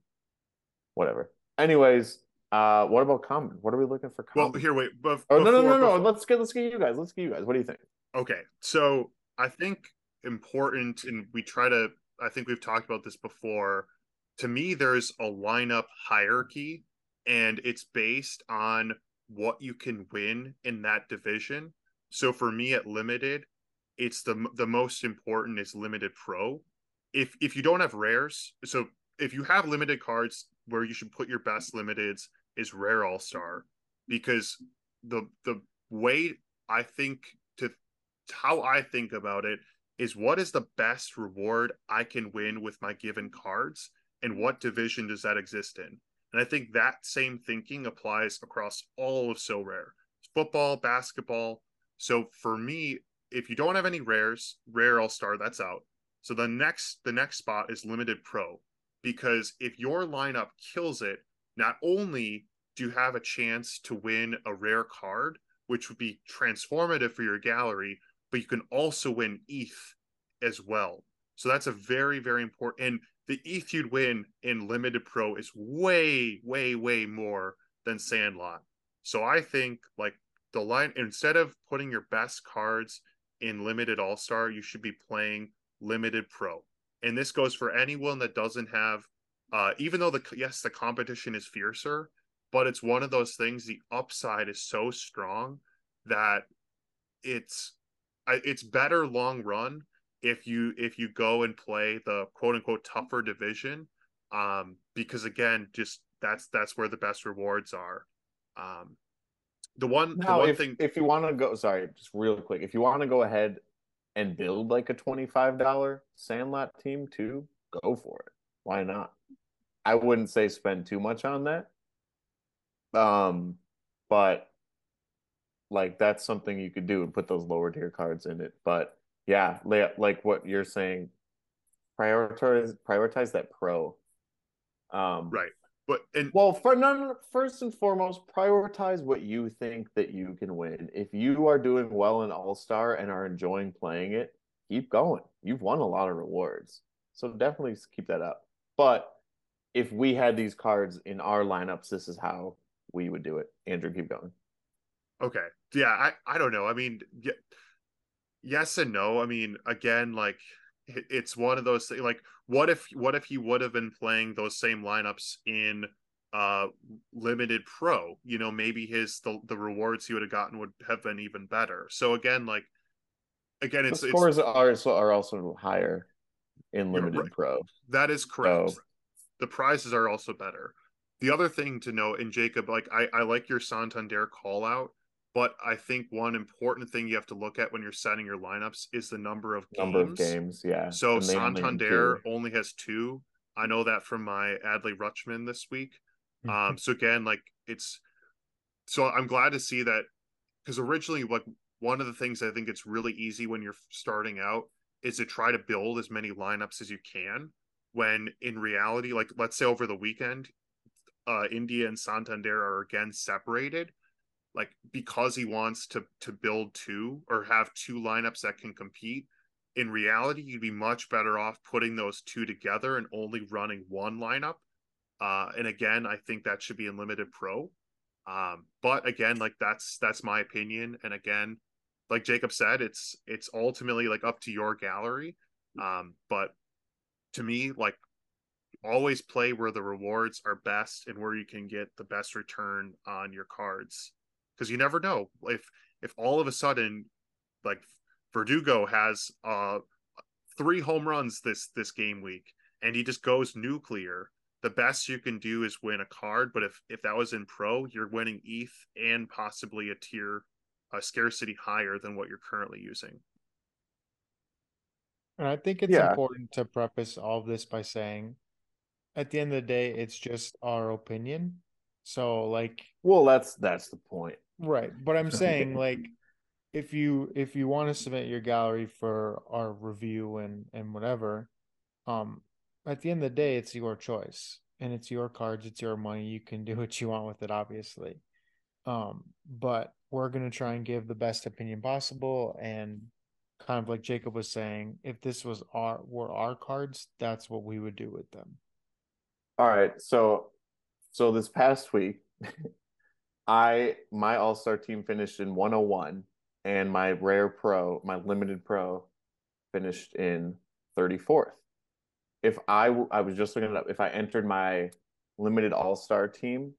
B: whatever. Anyways, uh, what about common? What are we looking for Common?
C: Well,
B: common?
C: here, wait. Bef-
B: oh no no no no!
C: before-
B: Let's get let's get you guys. Let's get you guys. What do you think?
C: Okay, so I think important, and we try to. I think we've talked about this before. To me, there's a lineup hierarchy, and it's based on what you can win in that division. So for me, at limited, it's the the most important is limited pro. If if you don't have rares, so if you have limited cards, where you should put your best limiteds is rare all star, because the the way I think to how I think about it is what is the best reward I can win with my given cards and what division does that exist in? And I think that same thinking applies across all of Sorare football, basketball. So for me, if you don't have any rares, rare all star, that's out. So the next the next spot is limited pro because if your lineup kills it, not only do you have a chance to win a rare card, which would be transformative for your gallery, but you can also win ETH as well. So that's a very, very important. And the ETH you'd win in limited pro is way, way, way more than Sandlot. So I think like the line instead of putting your best cards in limited all star, you should be playing limited pro. And this goes for anyone that doesn't have, uh, even though the yes the competition is fiercer, but it's one of those things. The upside is so strong that it's it's better long run if you if you go and play the quote unquote tougher division um because again just that's that's where the best rewards are um the one the
B: Now,
C: one
B: if,
C: thing
B: if you want to go, sorry, just real quick, if you want to go ahead and build like a twenty-five dollar Sandlot team too, go for it. Why not? I wouldn't say spend too much on that. Um, but like that's something you could do and put those lower tier cards in it. But yeah, like what you're saying, prioritize prioritize that pro. Um,
C: right but and
B: well, for none, first and foremost, prioritize what you think that you can win. If you are doing well in All Star and are enjoying playing it, keep going. You've won a lot of rewards, so definitely keep that up. But if we had these cards in our lineups, this is how we would do it. Andrew, keep going.
C: Okay. Yeah, I I don't know. I mean, y- yes and no. I mean, again, like it's one of those things. Like, what if what if he would have been playing those same lineups in uh limited pro? You know, maybe his the the rewards he would have gotten would have been even better. So again, like again, it's
B: the
C: it's
B: scores are also, are also higher in limited
C: right.
B: pro.
C: That is correct.
B: So-
C: The prizes are also better. The other thing to note, and Jacob, like I, I like your Santander call out, but I think one important thing you have to look at when you're setting your lineups is the number of games.
B: Number of games, yeah.
C: So
B: And they only have
C: Santander only has two. I know that from my Adley Rutschman this week.
A: Mm-hmm.
C: Um, so again, like it's so I'm glad to see that because originally, like one of the things I think it's really easy when you're starting out is to try to build as many lineups as you can. When in reality, like let's say over the weekend, uh, India and Santander are again separated. Like because he wants to to build two or have two lineups that can compete. In reality, you'd be much better off putting those two together and only running one lineup. Uh, and again, I think that should be in limited pro. Um, but again, like that's that's my opinion. And again, like Jacob said, it's it's ultimately like up to your gallery. Um, but to me, like always play where the rewards are best and where you can get the best return on your cards. Because you never know if if all of a sudden like Verdugo has uh three home runs this this game week and he just goes nuclear the best you can do is win a card but if if that was in pro you're winning eth and possibly a tier a scarcity higher than what you're currently using
A: And I think it's
B: Yeah.
A: important to preface all of this by saying, at the end of the day, it's just our opinion. So, like,
B: Well, that's that's the point.
A: Right. But I'm saying, like, if you if you want to submit your gallery for our review and and whatever, um, at the end of the day, it's your choice and it's your cards, it's your money. You can do what you want with it, obviously. Um, but we're gonna try and give the best opinion possible and kind of like Jacob was saying, if this was our were our cards, that's what we would do with them.
B: All right, so so this past week, I my All Star team finished in 101, and my Rare Pro, my Limited Pro, finished in 34th. If I I was just looking it up, if I entered my Limited All Star team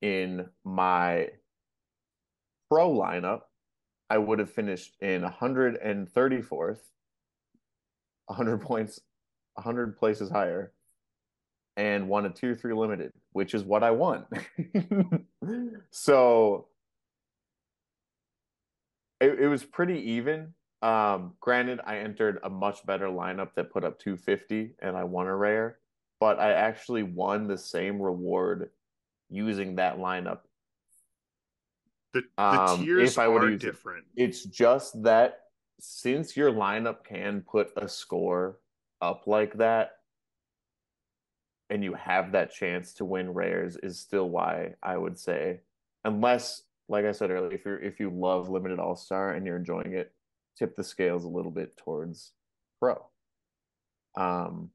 B: in my Pro lineup, I would have finished in 134th, 100 points, 100 places higher and won a tier three limited, which is what I won. so it, it was pretty even. Um, granted, I entered a much better lineup that put up 250 and I won a rare, but I actually won the same reward using that lineup.
C: the, the
B: Um,
C: tiers
B: if I would've
C: are
B: used it.
C: different
B: It's just that since your lineup can put a score up like that, and you have that chance to win rares, is still why I would say, unless, like I said earlier, if you're if you love limited all star and you're enjoying it, tip the scales a little bit towards pro. Um,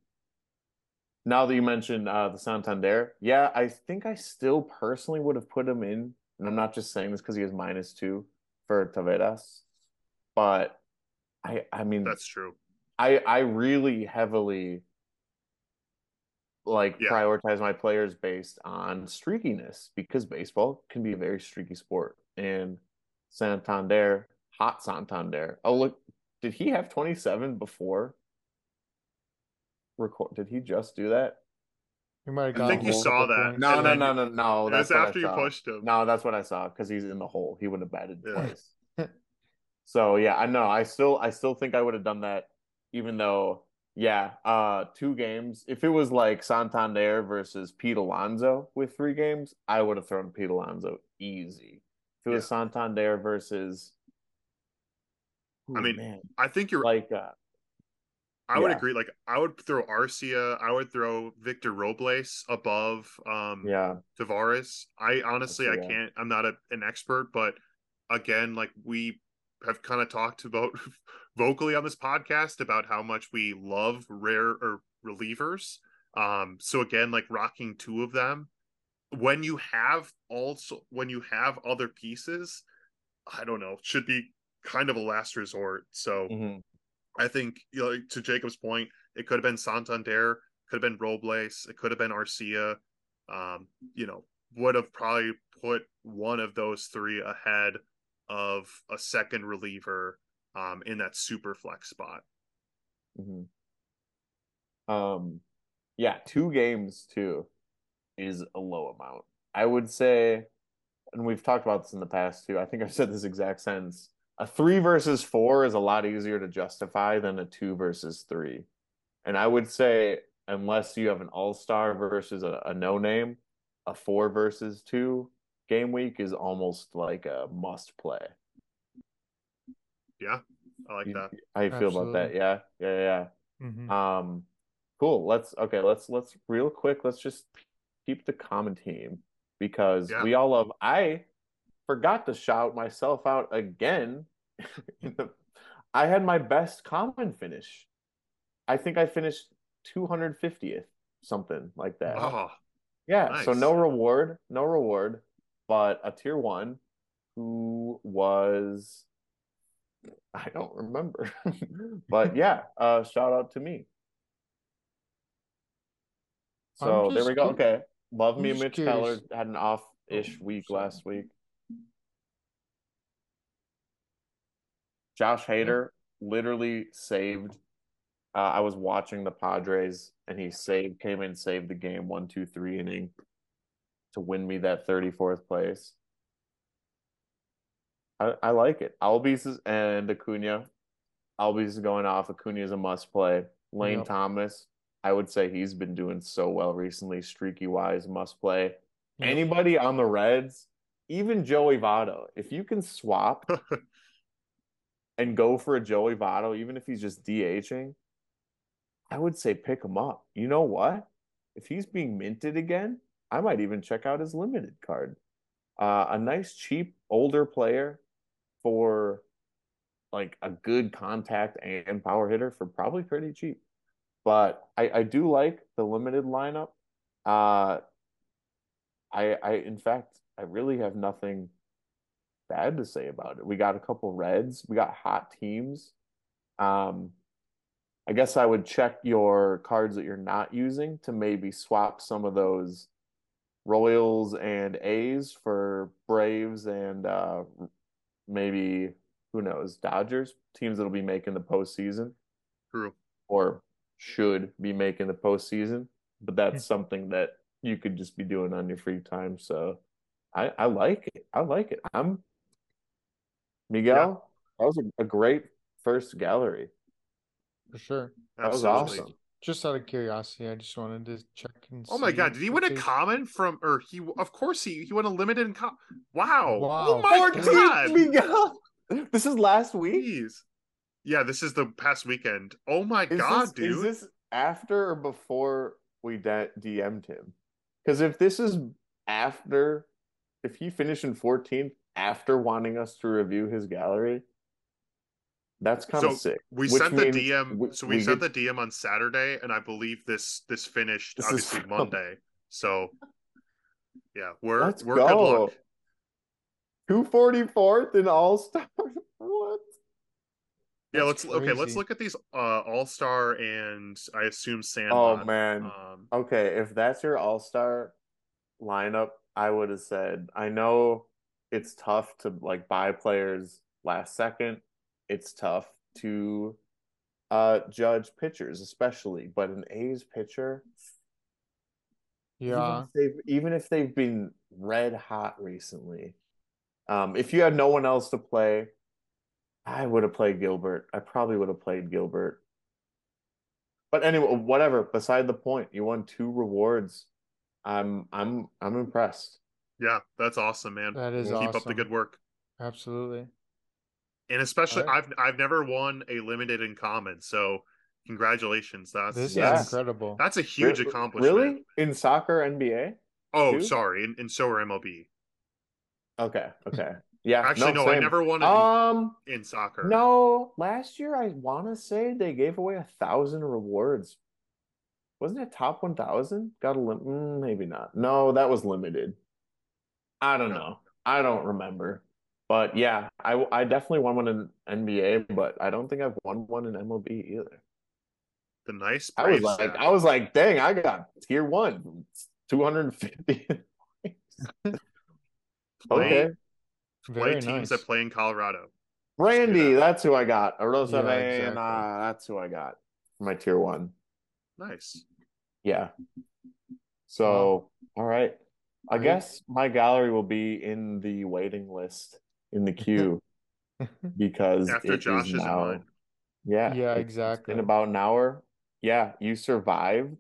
B: now that you mentioned uh, the Santander, yeah, I think I still personally would have put him in, and I'm not just saying this because he has minus two for Taveras, but I I mean
C: that's true
B: I I really heavily like
C: Yeah.
B: prioritize my players based on streakiness because baseball can be a very streaky sport. And Santander, hot Santander. Oh look, did he have 27 before? Record did he just do that?
A: You might have
C: I think you saw that.
A: points.
B: No, no, no, no, no. That's
C: was
B: what I
C: after you pushed him
B: No, that's what I saw because he's in the hole. He would have batted
C: Yeah.
B: twice. so yeah, I know. I still, I still think I would have done that, even though, yeah, uh, two games. If it was like Santander versus Pete Alonso with three games, I would have thrown Pete Alonso easy. If it was Santander versus,
C: I mean,
B: man,
C: i think you're
B: like, uh,
C: I would agree. Like I would throw Arcia, I would throw Victor Robles above um
B: yeah,
C: Tavares. I honestly I
B: yeah.
C: can't I'm not a, an expert, but again, like we have kind of talked about vocally on this podcast about how much we love rare or relievers. Um so again, like rocking two of them when you have also when you have other pieces, I don't know, should be kind of a last resort. So
B: mhm.
C: I think you know, to Jacob's point, it could have been Santander, could have been Robles, it could have been Arcia. Um, you know, would have probably put one of those three ahead of a second reliever um, in that super flex spot.
B: hmm Um, yeah, two games too is a low amount. I would say, and we've talked about this in the past too. I think I've said this exact sentence. A three versus four is a lot easier to justify than a two versus three. And I would say, unless you have an all star versus a, a no name, a four versus two game week is almost like a must play.
C: Yeah, I like
B: You-
C: that.
B: How you feel about that?
A: Absolutely.
B: Yeah, yeah, yeah.
A: Mhm.
B: Um, cool. Let's okay. Let's let's real quick. Let's just keep the common team because
C: Yeah.
B: we all love. I forgot to shout myself out again. I had my best common finish. I think I finished 250th, something like that.
C: Oh,
B: yeah. So no reward, no reward. But a tier one who was I don't remember. but yeah, uh shout out to me. So there we go. Okay. Love
A: I'm
B: me Mitch
A: curious.
B: Keller had an off-ish
A: Oh,
B: week last week. Josh Hader literally saved. Uh, I was watching the Padres and he saved, came in, saved the game one, two, three inning to win me that 34th place. I, I like it. Albies is, and Acuna. Albies is going off. Acuna is a must play. Lane
A: Yep.
B: Thomas, I would say he's been doing so well recently, streaky wise, must play.
A: Yep.
B: Anybody on the Reds, even Joey Votto, if you can swap and go for a Joey Votto, even if he's just DHing, I would say pick him up. You know what? If he's being minted again, I might even check out his limited card. Uh, a nice, cheap, older player for like a good contact and power hitter for probably pretty cheap. But I, I do like the limited lineup. Uh, I, I, in fact, I really have nothing bad to say about it. We got a couple Reds. We got hot teams. Um, I guess I would check your cards that you're not using to maybe swap some of those Royals and A's for Braves and uh, maybe who knows Dodgers teams that'll be making the postseason
C: True.
B: or should be making the postseason. But that's something that you could just be doing on your free time. So I, I like it. I like it. I'm Miguel. That was a, a great first gallery.
A: for sure.
B: That was awesome.
A: Just out of curiosity, I just wanted to check and
C: Oh my god, did he win a
A: if there's-
C: comment from or he of course he he won a limited in com- Wow.
A: Wow.
C: Oh my
B: 14th,
C: god.
B: Miguel. This is last week.
C: Jeez. Yeah, this is the past weekend. Oh my
B: Is
C: god,
B: this,
C: dude.
B: Is this after or before we de- DM'd him? Because if this is after, if he finished in 14th after wanting us to review his gallery, that's kind of
C: So,
B: sick.
C: we
B: which
C: sent the DM
B: we-
C: so we,
B: we
C: sent
B: get-
C: the DM on Saturday and I believe this this finished
B: This
C: obviously
B: from-
C: Monday. So yeah, we're
B: Let's
C: we're
B: go.
C: good luck.
B: 244th in All Star. what?
C: Yeah,
A: That's
C: let's okay, let's look at these uh All-Star and I assume
B: Oh man.
C: Um
B: Okay, if that's your All Star lineup, I would have said, I know it's tough to like buy players last second. It's tough to uh judge pitchers, especially, but an A's pitcher,
A: Yeah,
B: even if they've even if they've been red hot recently, um, if you had no one else to play, I would have played Gilbert. I probably would have played Gilbert. But anyway, whatever. Beside the point, you won two rewards. I'm I'm I'm impressed.
C: yeah, that's awesome, man.
A: that is
C: Keep
A: awesome.
C: up the good work.
A: Absolutely.
C: And especially
A: All right.
C: I've I've never won a limited in common, so congratulations. That's
A: This
B: Yeah.
A: is
C: that's,
A: incredible.
C: that's a huge
B: Re-
C: accomplishment.
B: Really? In soccer NBA?
C: Oh,
B: Two?
C: sorry, and, and so are MLB.
B: Okay, okay. Yeah.
C: Actually, no, I never won it
B: Um
C: in soccer.
B: no, last year I wanna say they gave away a thousand rewards. Wasn't it top one thousand? Got a lim- mm, maybe not. No, that was limited. I don't
C: No.
B: know. I don't remember. But yeah, I I definitely won one in NBA, but I don't think I've won one in MLB either.
C: The nice
B: I was like,
C: stat.
B: I was like, dang, I got tier one, 250.
C: Play-
B: okay.
C: play teams
A: nice.
C: that play in Colorado.
B: Brandy,
C: that.
B: that's who I got. Arosa
A: Yeah, exactly.
B: Uh, that's who I got for my tier one.
C: Nice.
B: Yeah. So, all right. I
A: Great.
B: guess my gallery will be in the waiting list in the queue because
C: After
B: it is
C: Josh's and
B: now.
C: mine.
B: Yeah.
A: Yeah,
B: it's
A: exactly.
B: In about an hour. Yeah, you survived.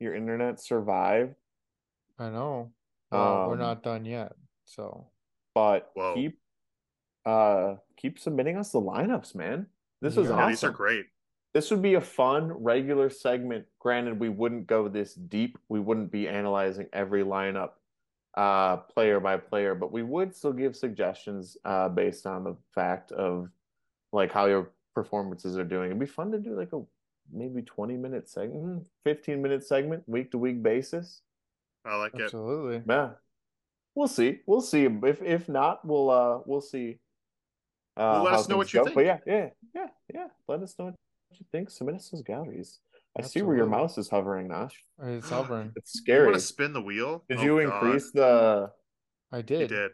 B: Your internet survived.
A: I know. Well, we're
B: Um,
A: not done yet. So
B: But
C: Whoa.
B: keep uh keep submitting us the lineups, man. This is
A: Yeah,
C: Yeah, these are great.
B: This would be a fun regular segment. Granted, we wouldn't go this deep. We wouldn't be analyzing every lineup uh player by player, but we would still give suggestions uh based on the fact of like how your performances are doing. It'd be fun to do like a maybe 20 minute segment, 15 minute segment, week to week basis.
C: I like it.
A: absolutely.
B: Yeah. We'll see. We'll see. If if not, we'll uh we'll see. Uh,
C: Well, let us know what you
B: go.
C: think.
B: But yeah, yeah, yeah, yeah. Let us know what you think. Submit us those galleries. I see where your mouse is hovering, Nash.
A: It's hovering.
B: It's scary.
C: You want to spin the wheel?
B: Did
C: Oh,
B: you
C: God.
B: increase the
A: I did.
C: You
A: did.
C: did.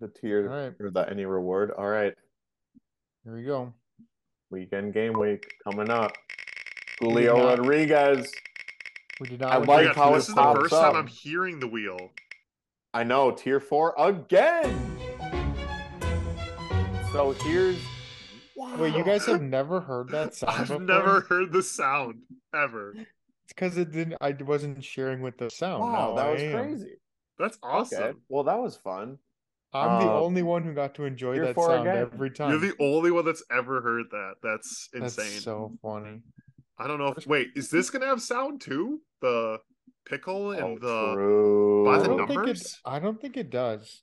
B: the tier
A: All right.
B: or the any reward? All right.
A: Here we go.
B: Weekend game week coming up. Julio
A: not-
B: Rodriguez.
A: We did not.
B: I like
C: God,
B: how
C: this
B: it
C: is the
B: pops
C: first time. I'm hearing the wheel.
B: I know, tier four again. So here's
A: Wait, you guys have never heard that sound
C: I've
A: before?
C: never heard the sound ever.
A: It's because it didn't. I wasn't sharing with the sound.
B: wow,
A: Now
B: that
A: I
B: was
A: am.
B: crazy.
C: That's awesome.
B: Okay, well that was fun.
A: I'm the
B: Um,
A: only one who got to enjoy that
B: for
A: sound
B: again.
A: every time.
C: You're the only one that's ever heard that. That's
A: That's
C: insane.
A: so funny.
C: I don't know if wait, is this gonna have sound too? The pickle and
B: Oh,
C: the
B: true.
C: by
A: I
C: the
A: don't think it.
C: numbers?
A: I don't think it does.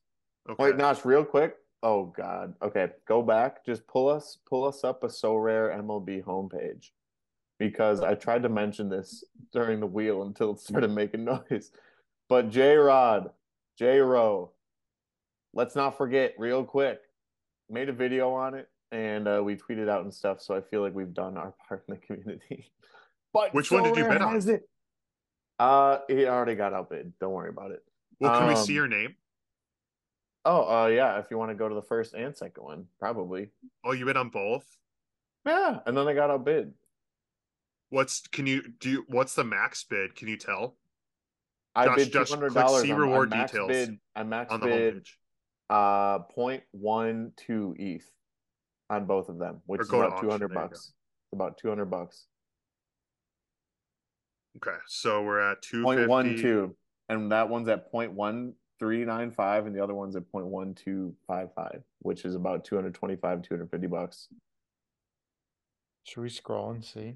C: okay.
B: Wait, Nosh, real quick. Oh God. Okay, go back. Just pull us pull us up a Sorare MLB homepage. Because I tried to mention this during the wheel until it started making noise. But J Rod, J Ro, let's not forget, real quick, made a video on it and uh, we tweeted out and stuff. So I feel like we've done our part in the community. But
C: Which one did you bid on?
B: It. Uh, it already got outbid. Don't worry about it.
C: well, can we
B: um,
C: see your name?
B: Oh, uh, yeah. If you want to go to the first and second one, probably.
C: Oh, you bid on both?
B: Yeah, and then I got outbid.
C: What's can you do you, what's the max bid? Can you tell?
B: I
C: Josh,
B: bid two hundred dollars.
C: see reward
B: I
C: details
B: Bid, I max
C: On the
B: bid
C: homepage.
B: uh point one two ETH on both of them, which is about two hundred
C: auction, there you go.
B: bucks. It's about two hundred bucks.
C: Okay, so we're at two
B: Point one two, and that one's at point one three nine five, and the other one's at point one two five five, which is about two hundred twenty five, two hundred fifty bucks.
A: Should we scroll and see?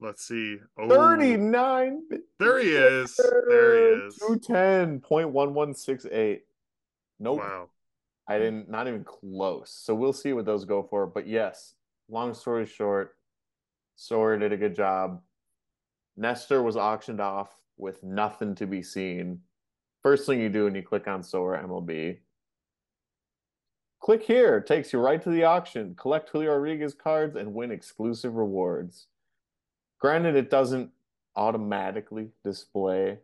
C: Let's see. Oh.
B: Thirty nine.
C: There he is. There he is.
B: Two ten point one one six eight. Nope.
C: Wow.
B: I didn't, not even close. So we'll see what those go for. But yes, long story short, Sorare did a good job. Nestor was auctioned off with nothing to be seen. First thing you do when you click on Sorare MLB, click here, it takes you right to the auction. Collect Julio Rodriguez cards and win exclusive rewards. Granted, it doesn't automatically display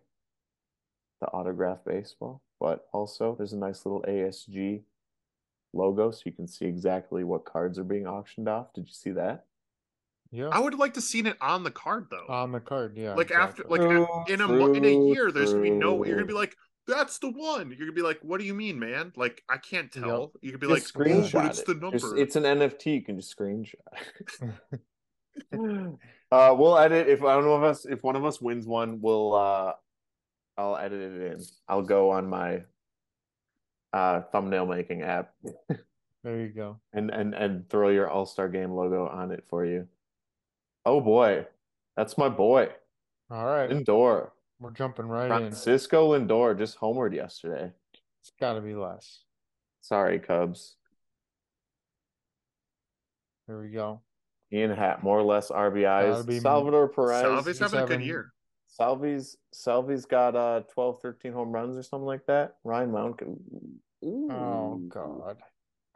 B: the autograph baseball, but also there's a nice little ASG logo so you can see exactly what cards are being auctioned off. Did you see that?
A: Yeah.
C: I would like to see it on the card though.
A: On the card, yeah.
C: like after, like
B: True,
C: in a mo- in a
B: true,
C: year, there's gonna be no. You're gonna be like, that's the one. You're gonna be like, what do you mean, man? Like I can't
A: Yep.
C: tell. You could be
B: Just
C: like, oh,
B: screenshot
C: but it's
B: it.
C: the number.
B: Just- it's an NFT. You can just screenshot. uh, we'll edit if one of us if one of us wins one, we'll uh, I'll edit it in. I'll go on my uh thumbnail making app
A: there you go.
B: and and and throw your All Star Game logo on it for you. Oh boy, that's my boy
A: All right,
B: Lindor.
A: We're jumping right in.
B: Francisco Lindor just homered yesterday.
A: It's got to be less.
B: Sorry, Cubs.
A: There we go.
B: Ian Happ, more or less
A: Gotta
B: RBIs. Salvador Perez.
C: Salvi's
A: he's
C: having a good year.
B: Salvi's Salvi's got uh 12, 13 home runs or something like that. Ryan Mount. Ooh.
A: Oh God,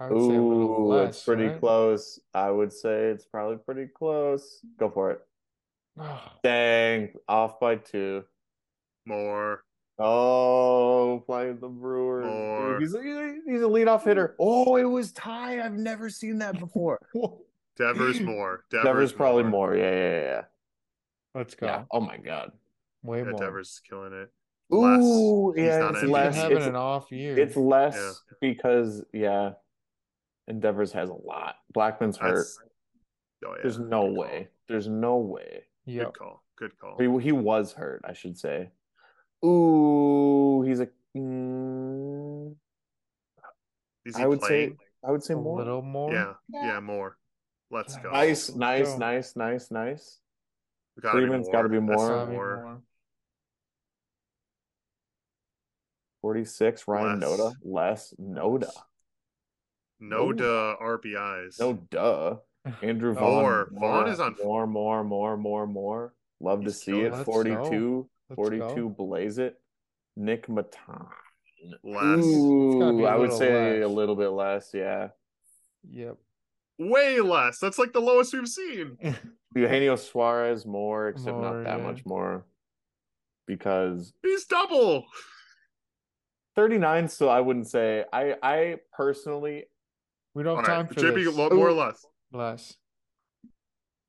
A: I would say a
B: Ooh,
A: less.
B: it's pretty
A: right?
B: close. I would say it's probably pretty close. Go for it. Dang, off by two.
C: More.
B: Oh, playing the Brewers.
C: More.
B: He's a, he's a leadoff hitter. Oh, it was tie. I've never seen that before.
C: Devers more. Devers,
B: Devers probably more. Yeah, yeah, yeah.
A: Let's go.
B: Yeah. Oh my God.
A: Way
C: Yeah,
A: more.
C: Devers is killing it. Less.
B: Ooh,
C: He's
B: yeah,
C: not
B: it's
C: in.
B: Less.
A: having
B: It's,
A: an off year.
B: it's less
C: Yeah.
B: because yeah, Endeavors has a lot. Blackmon's hurt.
C: That's, oh yeah.
B: There's no
C: Good
B: way. There's no way.
C: Call.
A: Yep.
C: Good call. Good call.
B: He, he was hurt, I should say. Ooh, he's a. Mm,
C: Is he
B: I would
C: playing?
B: say. I would say
A: A
B: more.
A: little more.
C: Yeah. Yeah. More. Let's go.
B: Nice, nice,
A: go.
B: nice, nice, nice.
C: Gotta be
B: Freeman's
C: more.
B: gotta be
C: That's
B: more.
A: Gotta be
C: more.
A: more.
B: 46, Ryan
C: Less.
B: Noda. Less. Noda.
C: No
B: Ooh.
C: duh RBIs.
B: No duh. Andrew Vaughn.
C: More. Vaughn is on-
B: more, more, more, more, more. Love to
C: He's
B: see
C: killing
B: it.
C: it.
A: Let's
B: 42.
A: Let's
B: 42
A: go.
B: blaze it. Nick Maton.
C: Less.
A: gotta
B: Ooh,
A: a
B: I would
A: little
B: say a little bit less. Yeah.
A: Yep.
C: Way less. That's like the lowest we've seen.
B: Eugenio Suarez more, except
A: More,
B: not that
A: yeah.
B: much more. Because
C: He's double.
B: 39 so I wouldn't say. I I personally
A: we don't
C: All
A: have time
C: right,
A: for
C: JP,
A: this.
C: lo- more or
B: Ooh.
C: less.
A: Less.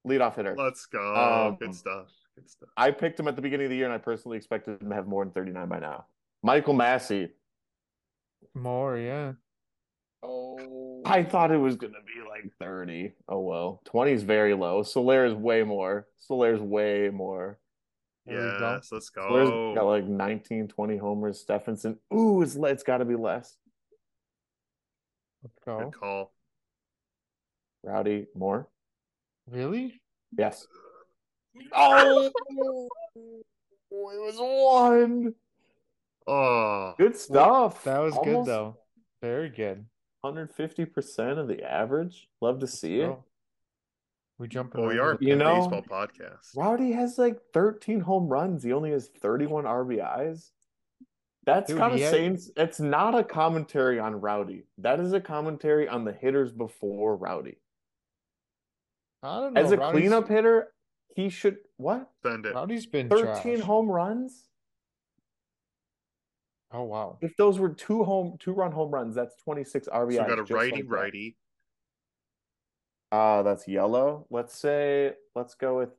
B: leadoff hitter.
C: Let's go.
B: Um,
C: Good stuff. Good stuff.
B: I picked him at the beginning of the year and I personally expected him to have more than 39 by now. Michael Massey.
A: More, yeah.
B: Oh, I thought it was gonna be like 30. Oh well. 20 is very low. Soler is way more. Soler is way more.
A: There we go.
C: Yes, let's
B: Soler's
C: go.
B: got like 19, 20 homers. Stephenson. Ooh, it's it's gotta be less.
A: Let's go.
C: Good call.
B: Rowdy more.
A: Really?
B: Yes. Oh, it was one.
C: Oh,
B: Good stuff.
A: That was good though. Very good.
B: 150% of the average. Love to see it.
A: Go. We jumping
C: well, we
A: right
C: are a
B: You know-
C: baseball podcast.
B: Rowdy has like 13 home runs. He only has 31 RBIs. That's
A: Dude,
B: kind of
A: had-
B: saying it's not a commentary on Rowdy. That is a commentary on the hitters before Rowdy.
A: I don't know.
B: As a
A: Rowdy's-
B: cleanup hitter, he should what?
C: Send it.
A: Rowdy's been
B: 13
A: trash.
B: home runs?
A: Oh wow.
B: If those were two home two run home runs, that's 26 RBI.
C: So we got a righty
B: like that.
C: righty.
B: Uh that's yellow. Let's say let's go with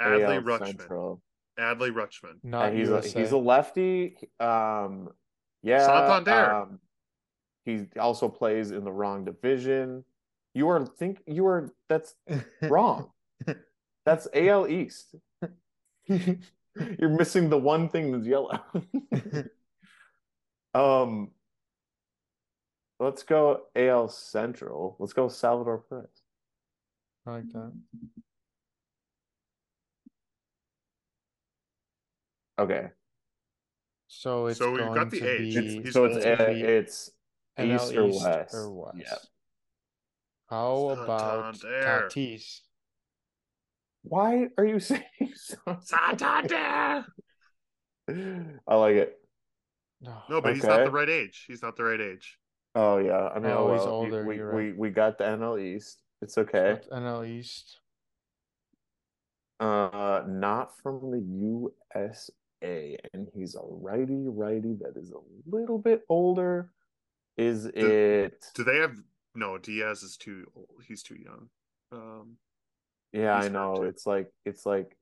C: Adley
B: AL
C: Rutschman.
B: Central.
C: Adley Rutschman.
A: Not
B: he's a, he's a lefty. Um, yeah.
C: Santander.
B: Um, he also plays in the wrong division. You are think you are that's wrong. That's AL East. You're missing the one thing that's yellow. um, let's go AL Central. Let's go Salvador Perez.
A: I like that.
B: Okay,
A: So it's
C: So we've got the age.
A: be
C: It's-
B: it's, so it's
C: old.
B: uh, it's
A: NL
B: East or West?
A: or West.
B: Yeah.
A: How about
C: Santander.
A: Tatis?
B: Why are you saying so?
C: Santander.
B: I like it.
A: No.
C: No, but he's not the right age. He's not the right age.
B: Oh yeah, I mean,
A: Oh, he's
B: well, we-
A: older,
B: We,
A: you're
B: we,
A: right.
B: we got the NL East. It's okay.
A: What's NL East.
B: Uh, not from the USA, and he's a righty righty that is a little bit older. Is it?
C: Do they have no Diaz is too old. He's too young. Um
B: Yeah, I know.
C: too.
B: It's like it's like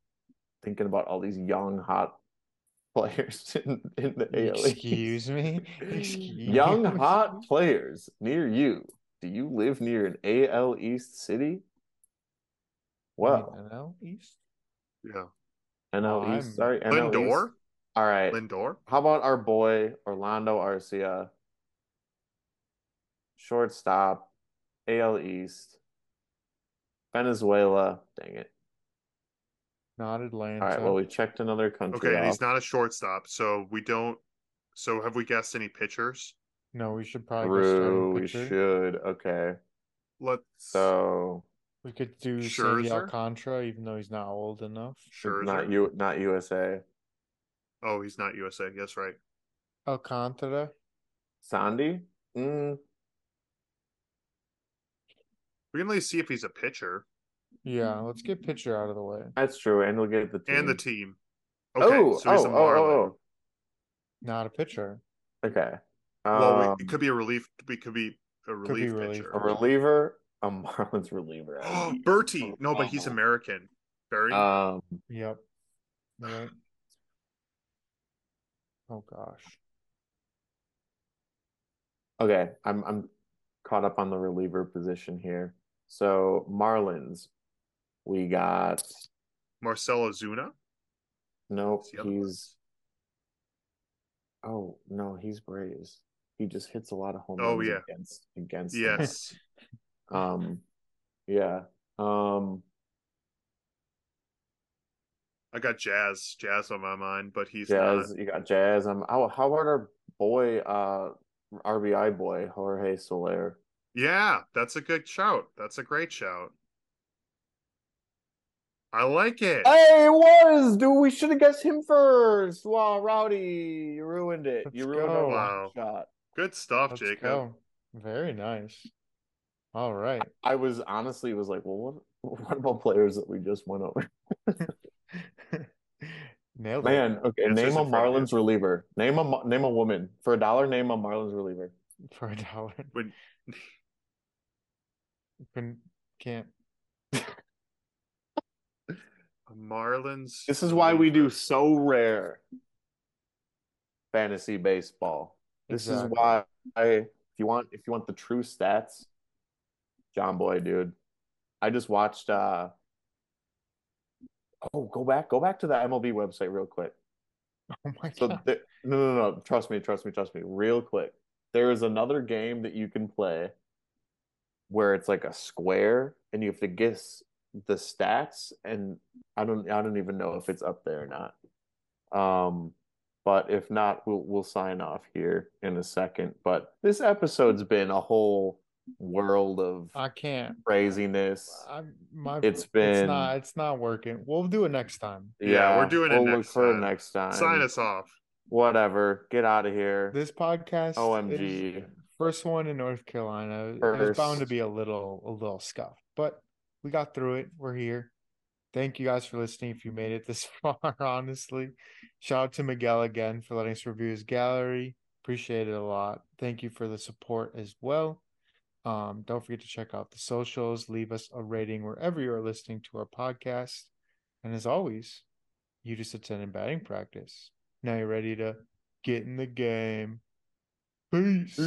B: thinking about all these young hot players in, in the AL
A: Excuse me? Excuse
B: Young
A: me?
B: hot players near you. Do you live near an AL East city? Well,
A: NL East.
C: yeah.
B: NL
A: Oh,
B: East.
A: I'm-
B: Sorry, NL
C: Lindor?
B: East. All right.
C: Lindor?
B: How about our boy Orlando Arcia? Shortstop, AL East, Venezuela. Dang it.
A: Not Atlanta.
B: All right. Well, we checked another country.
C: Okay, and he's not a shortstop, so we don't so have we guessed any pitchers?
A: no, we should probably go
B: True. We should. Okay.
C: Let's
B: So
A: We could do Sandy Alcantara, even though he's not old enough.
C: Sure.
B: not you. Not USA.
C: Oh, he's not USA. Yes, right.
A: Alcantara.
B: Sandy. Mm,
C: We can at least see if he's a pitcher
A: Yeah, let's get pitcher out of the way.
B: that's true, and we'll get the team.
C: and the team. Okay,
B: Oh,
C: so he's
B: oh,
C: a
B: oh, oh,
A: Not a pitcher.
B: oh. Okay.
C: Well, we,
B: Um,
C: it could be a relief. It could be a
A: be
C: relief
A: relief.
C: pitcher.
B: a reliever. A Marlins reliever.
C: Oh, Berti. No, but he's American. Barry.
B: Um,
A: Yep. Right. Oh gosh.
B: okay, I'm I'm caught up on the reliever position here. So Marlins, we got
C: Marcell Ozuna.
B: nope. He's oh no, he's Braves. He just hits a lot of home runs
C: Oh,
B: runs
C: yeah.
B: against against.
C: Yes.
B: Um, yeah. Um,
C: I got Jazz. Jazz on my mind, but he's
B: Jazz.
C: not.
B: You got Jazz. Um, how how about our boy, uh, RBI boy Jorge Soler?
C: Yeah, that's a good shout. That's a great shout. I like it.
B: Hey, it was, dude. We should have guessed him first. Wow, Rowdy, you ruined it.
A: Let's
B: you ruined our.
C: Wow.
B: shot.
C: Good stuff,
A: Let's
C: Jacob.
A: go. Very nice. All right.
B: I was honestly was like, well, what, what about players that we just went over?
A: Nailed it.
B: Man, okay,
C: Answers
B: name a
C: in front of you.
B: Marlins reliever. Name a name a woman for a dollar. Name a Marlins reliever.
A: For a dollar.
C: When
A: Couldn't- Can't.
C: Marlins.
B: This is why we do Sorare fantasy baseball. This
A: Exactly.
B: is why I, if you want if you want the true stats, John Boy, dude. I just watched uh Oh, go back, go back to the MLB website real quick.
A: Oh my
B: So
A: god.
B: the, no, no, no, trust me, trust me, trust me, real quick. There is another game that you can play where it's like a square and you have to guess the stats and I don't I don't even know if it's up there or not. Um but if not we'll we'll sign off here in a second. But this episode's been a whole world of
A: I can't.
B: craziness.
A: I'm my
B: It's
A: it's
B: been-
A: not it's not working. We'll do it next time.
C: Yeah, we're doing it
B: we'll look
C: next
B: for it
C: time.
B: next time.
C: Sign us off.
B: Whatever. Get out of here.
A: This podcast
B: OMG.
A: is first one in North Carolina. There's bound to be a little a little scuff, but we got through it. We're here. Thank you guys for listening. If you made it this far, honestly, shout out to Miguel again for letting us review his gallery. Appreciate it a lot. Thank you for the support as well. Um, don't forget to check out the socials. Leave us a rating wherever you are listening to our podcast. And as always, you just attended batting practice. Now you're ready to get in the game. Peace.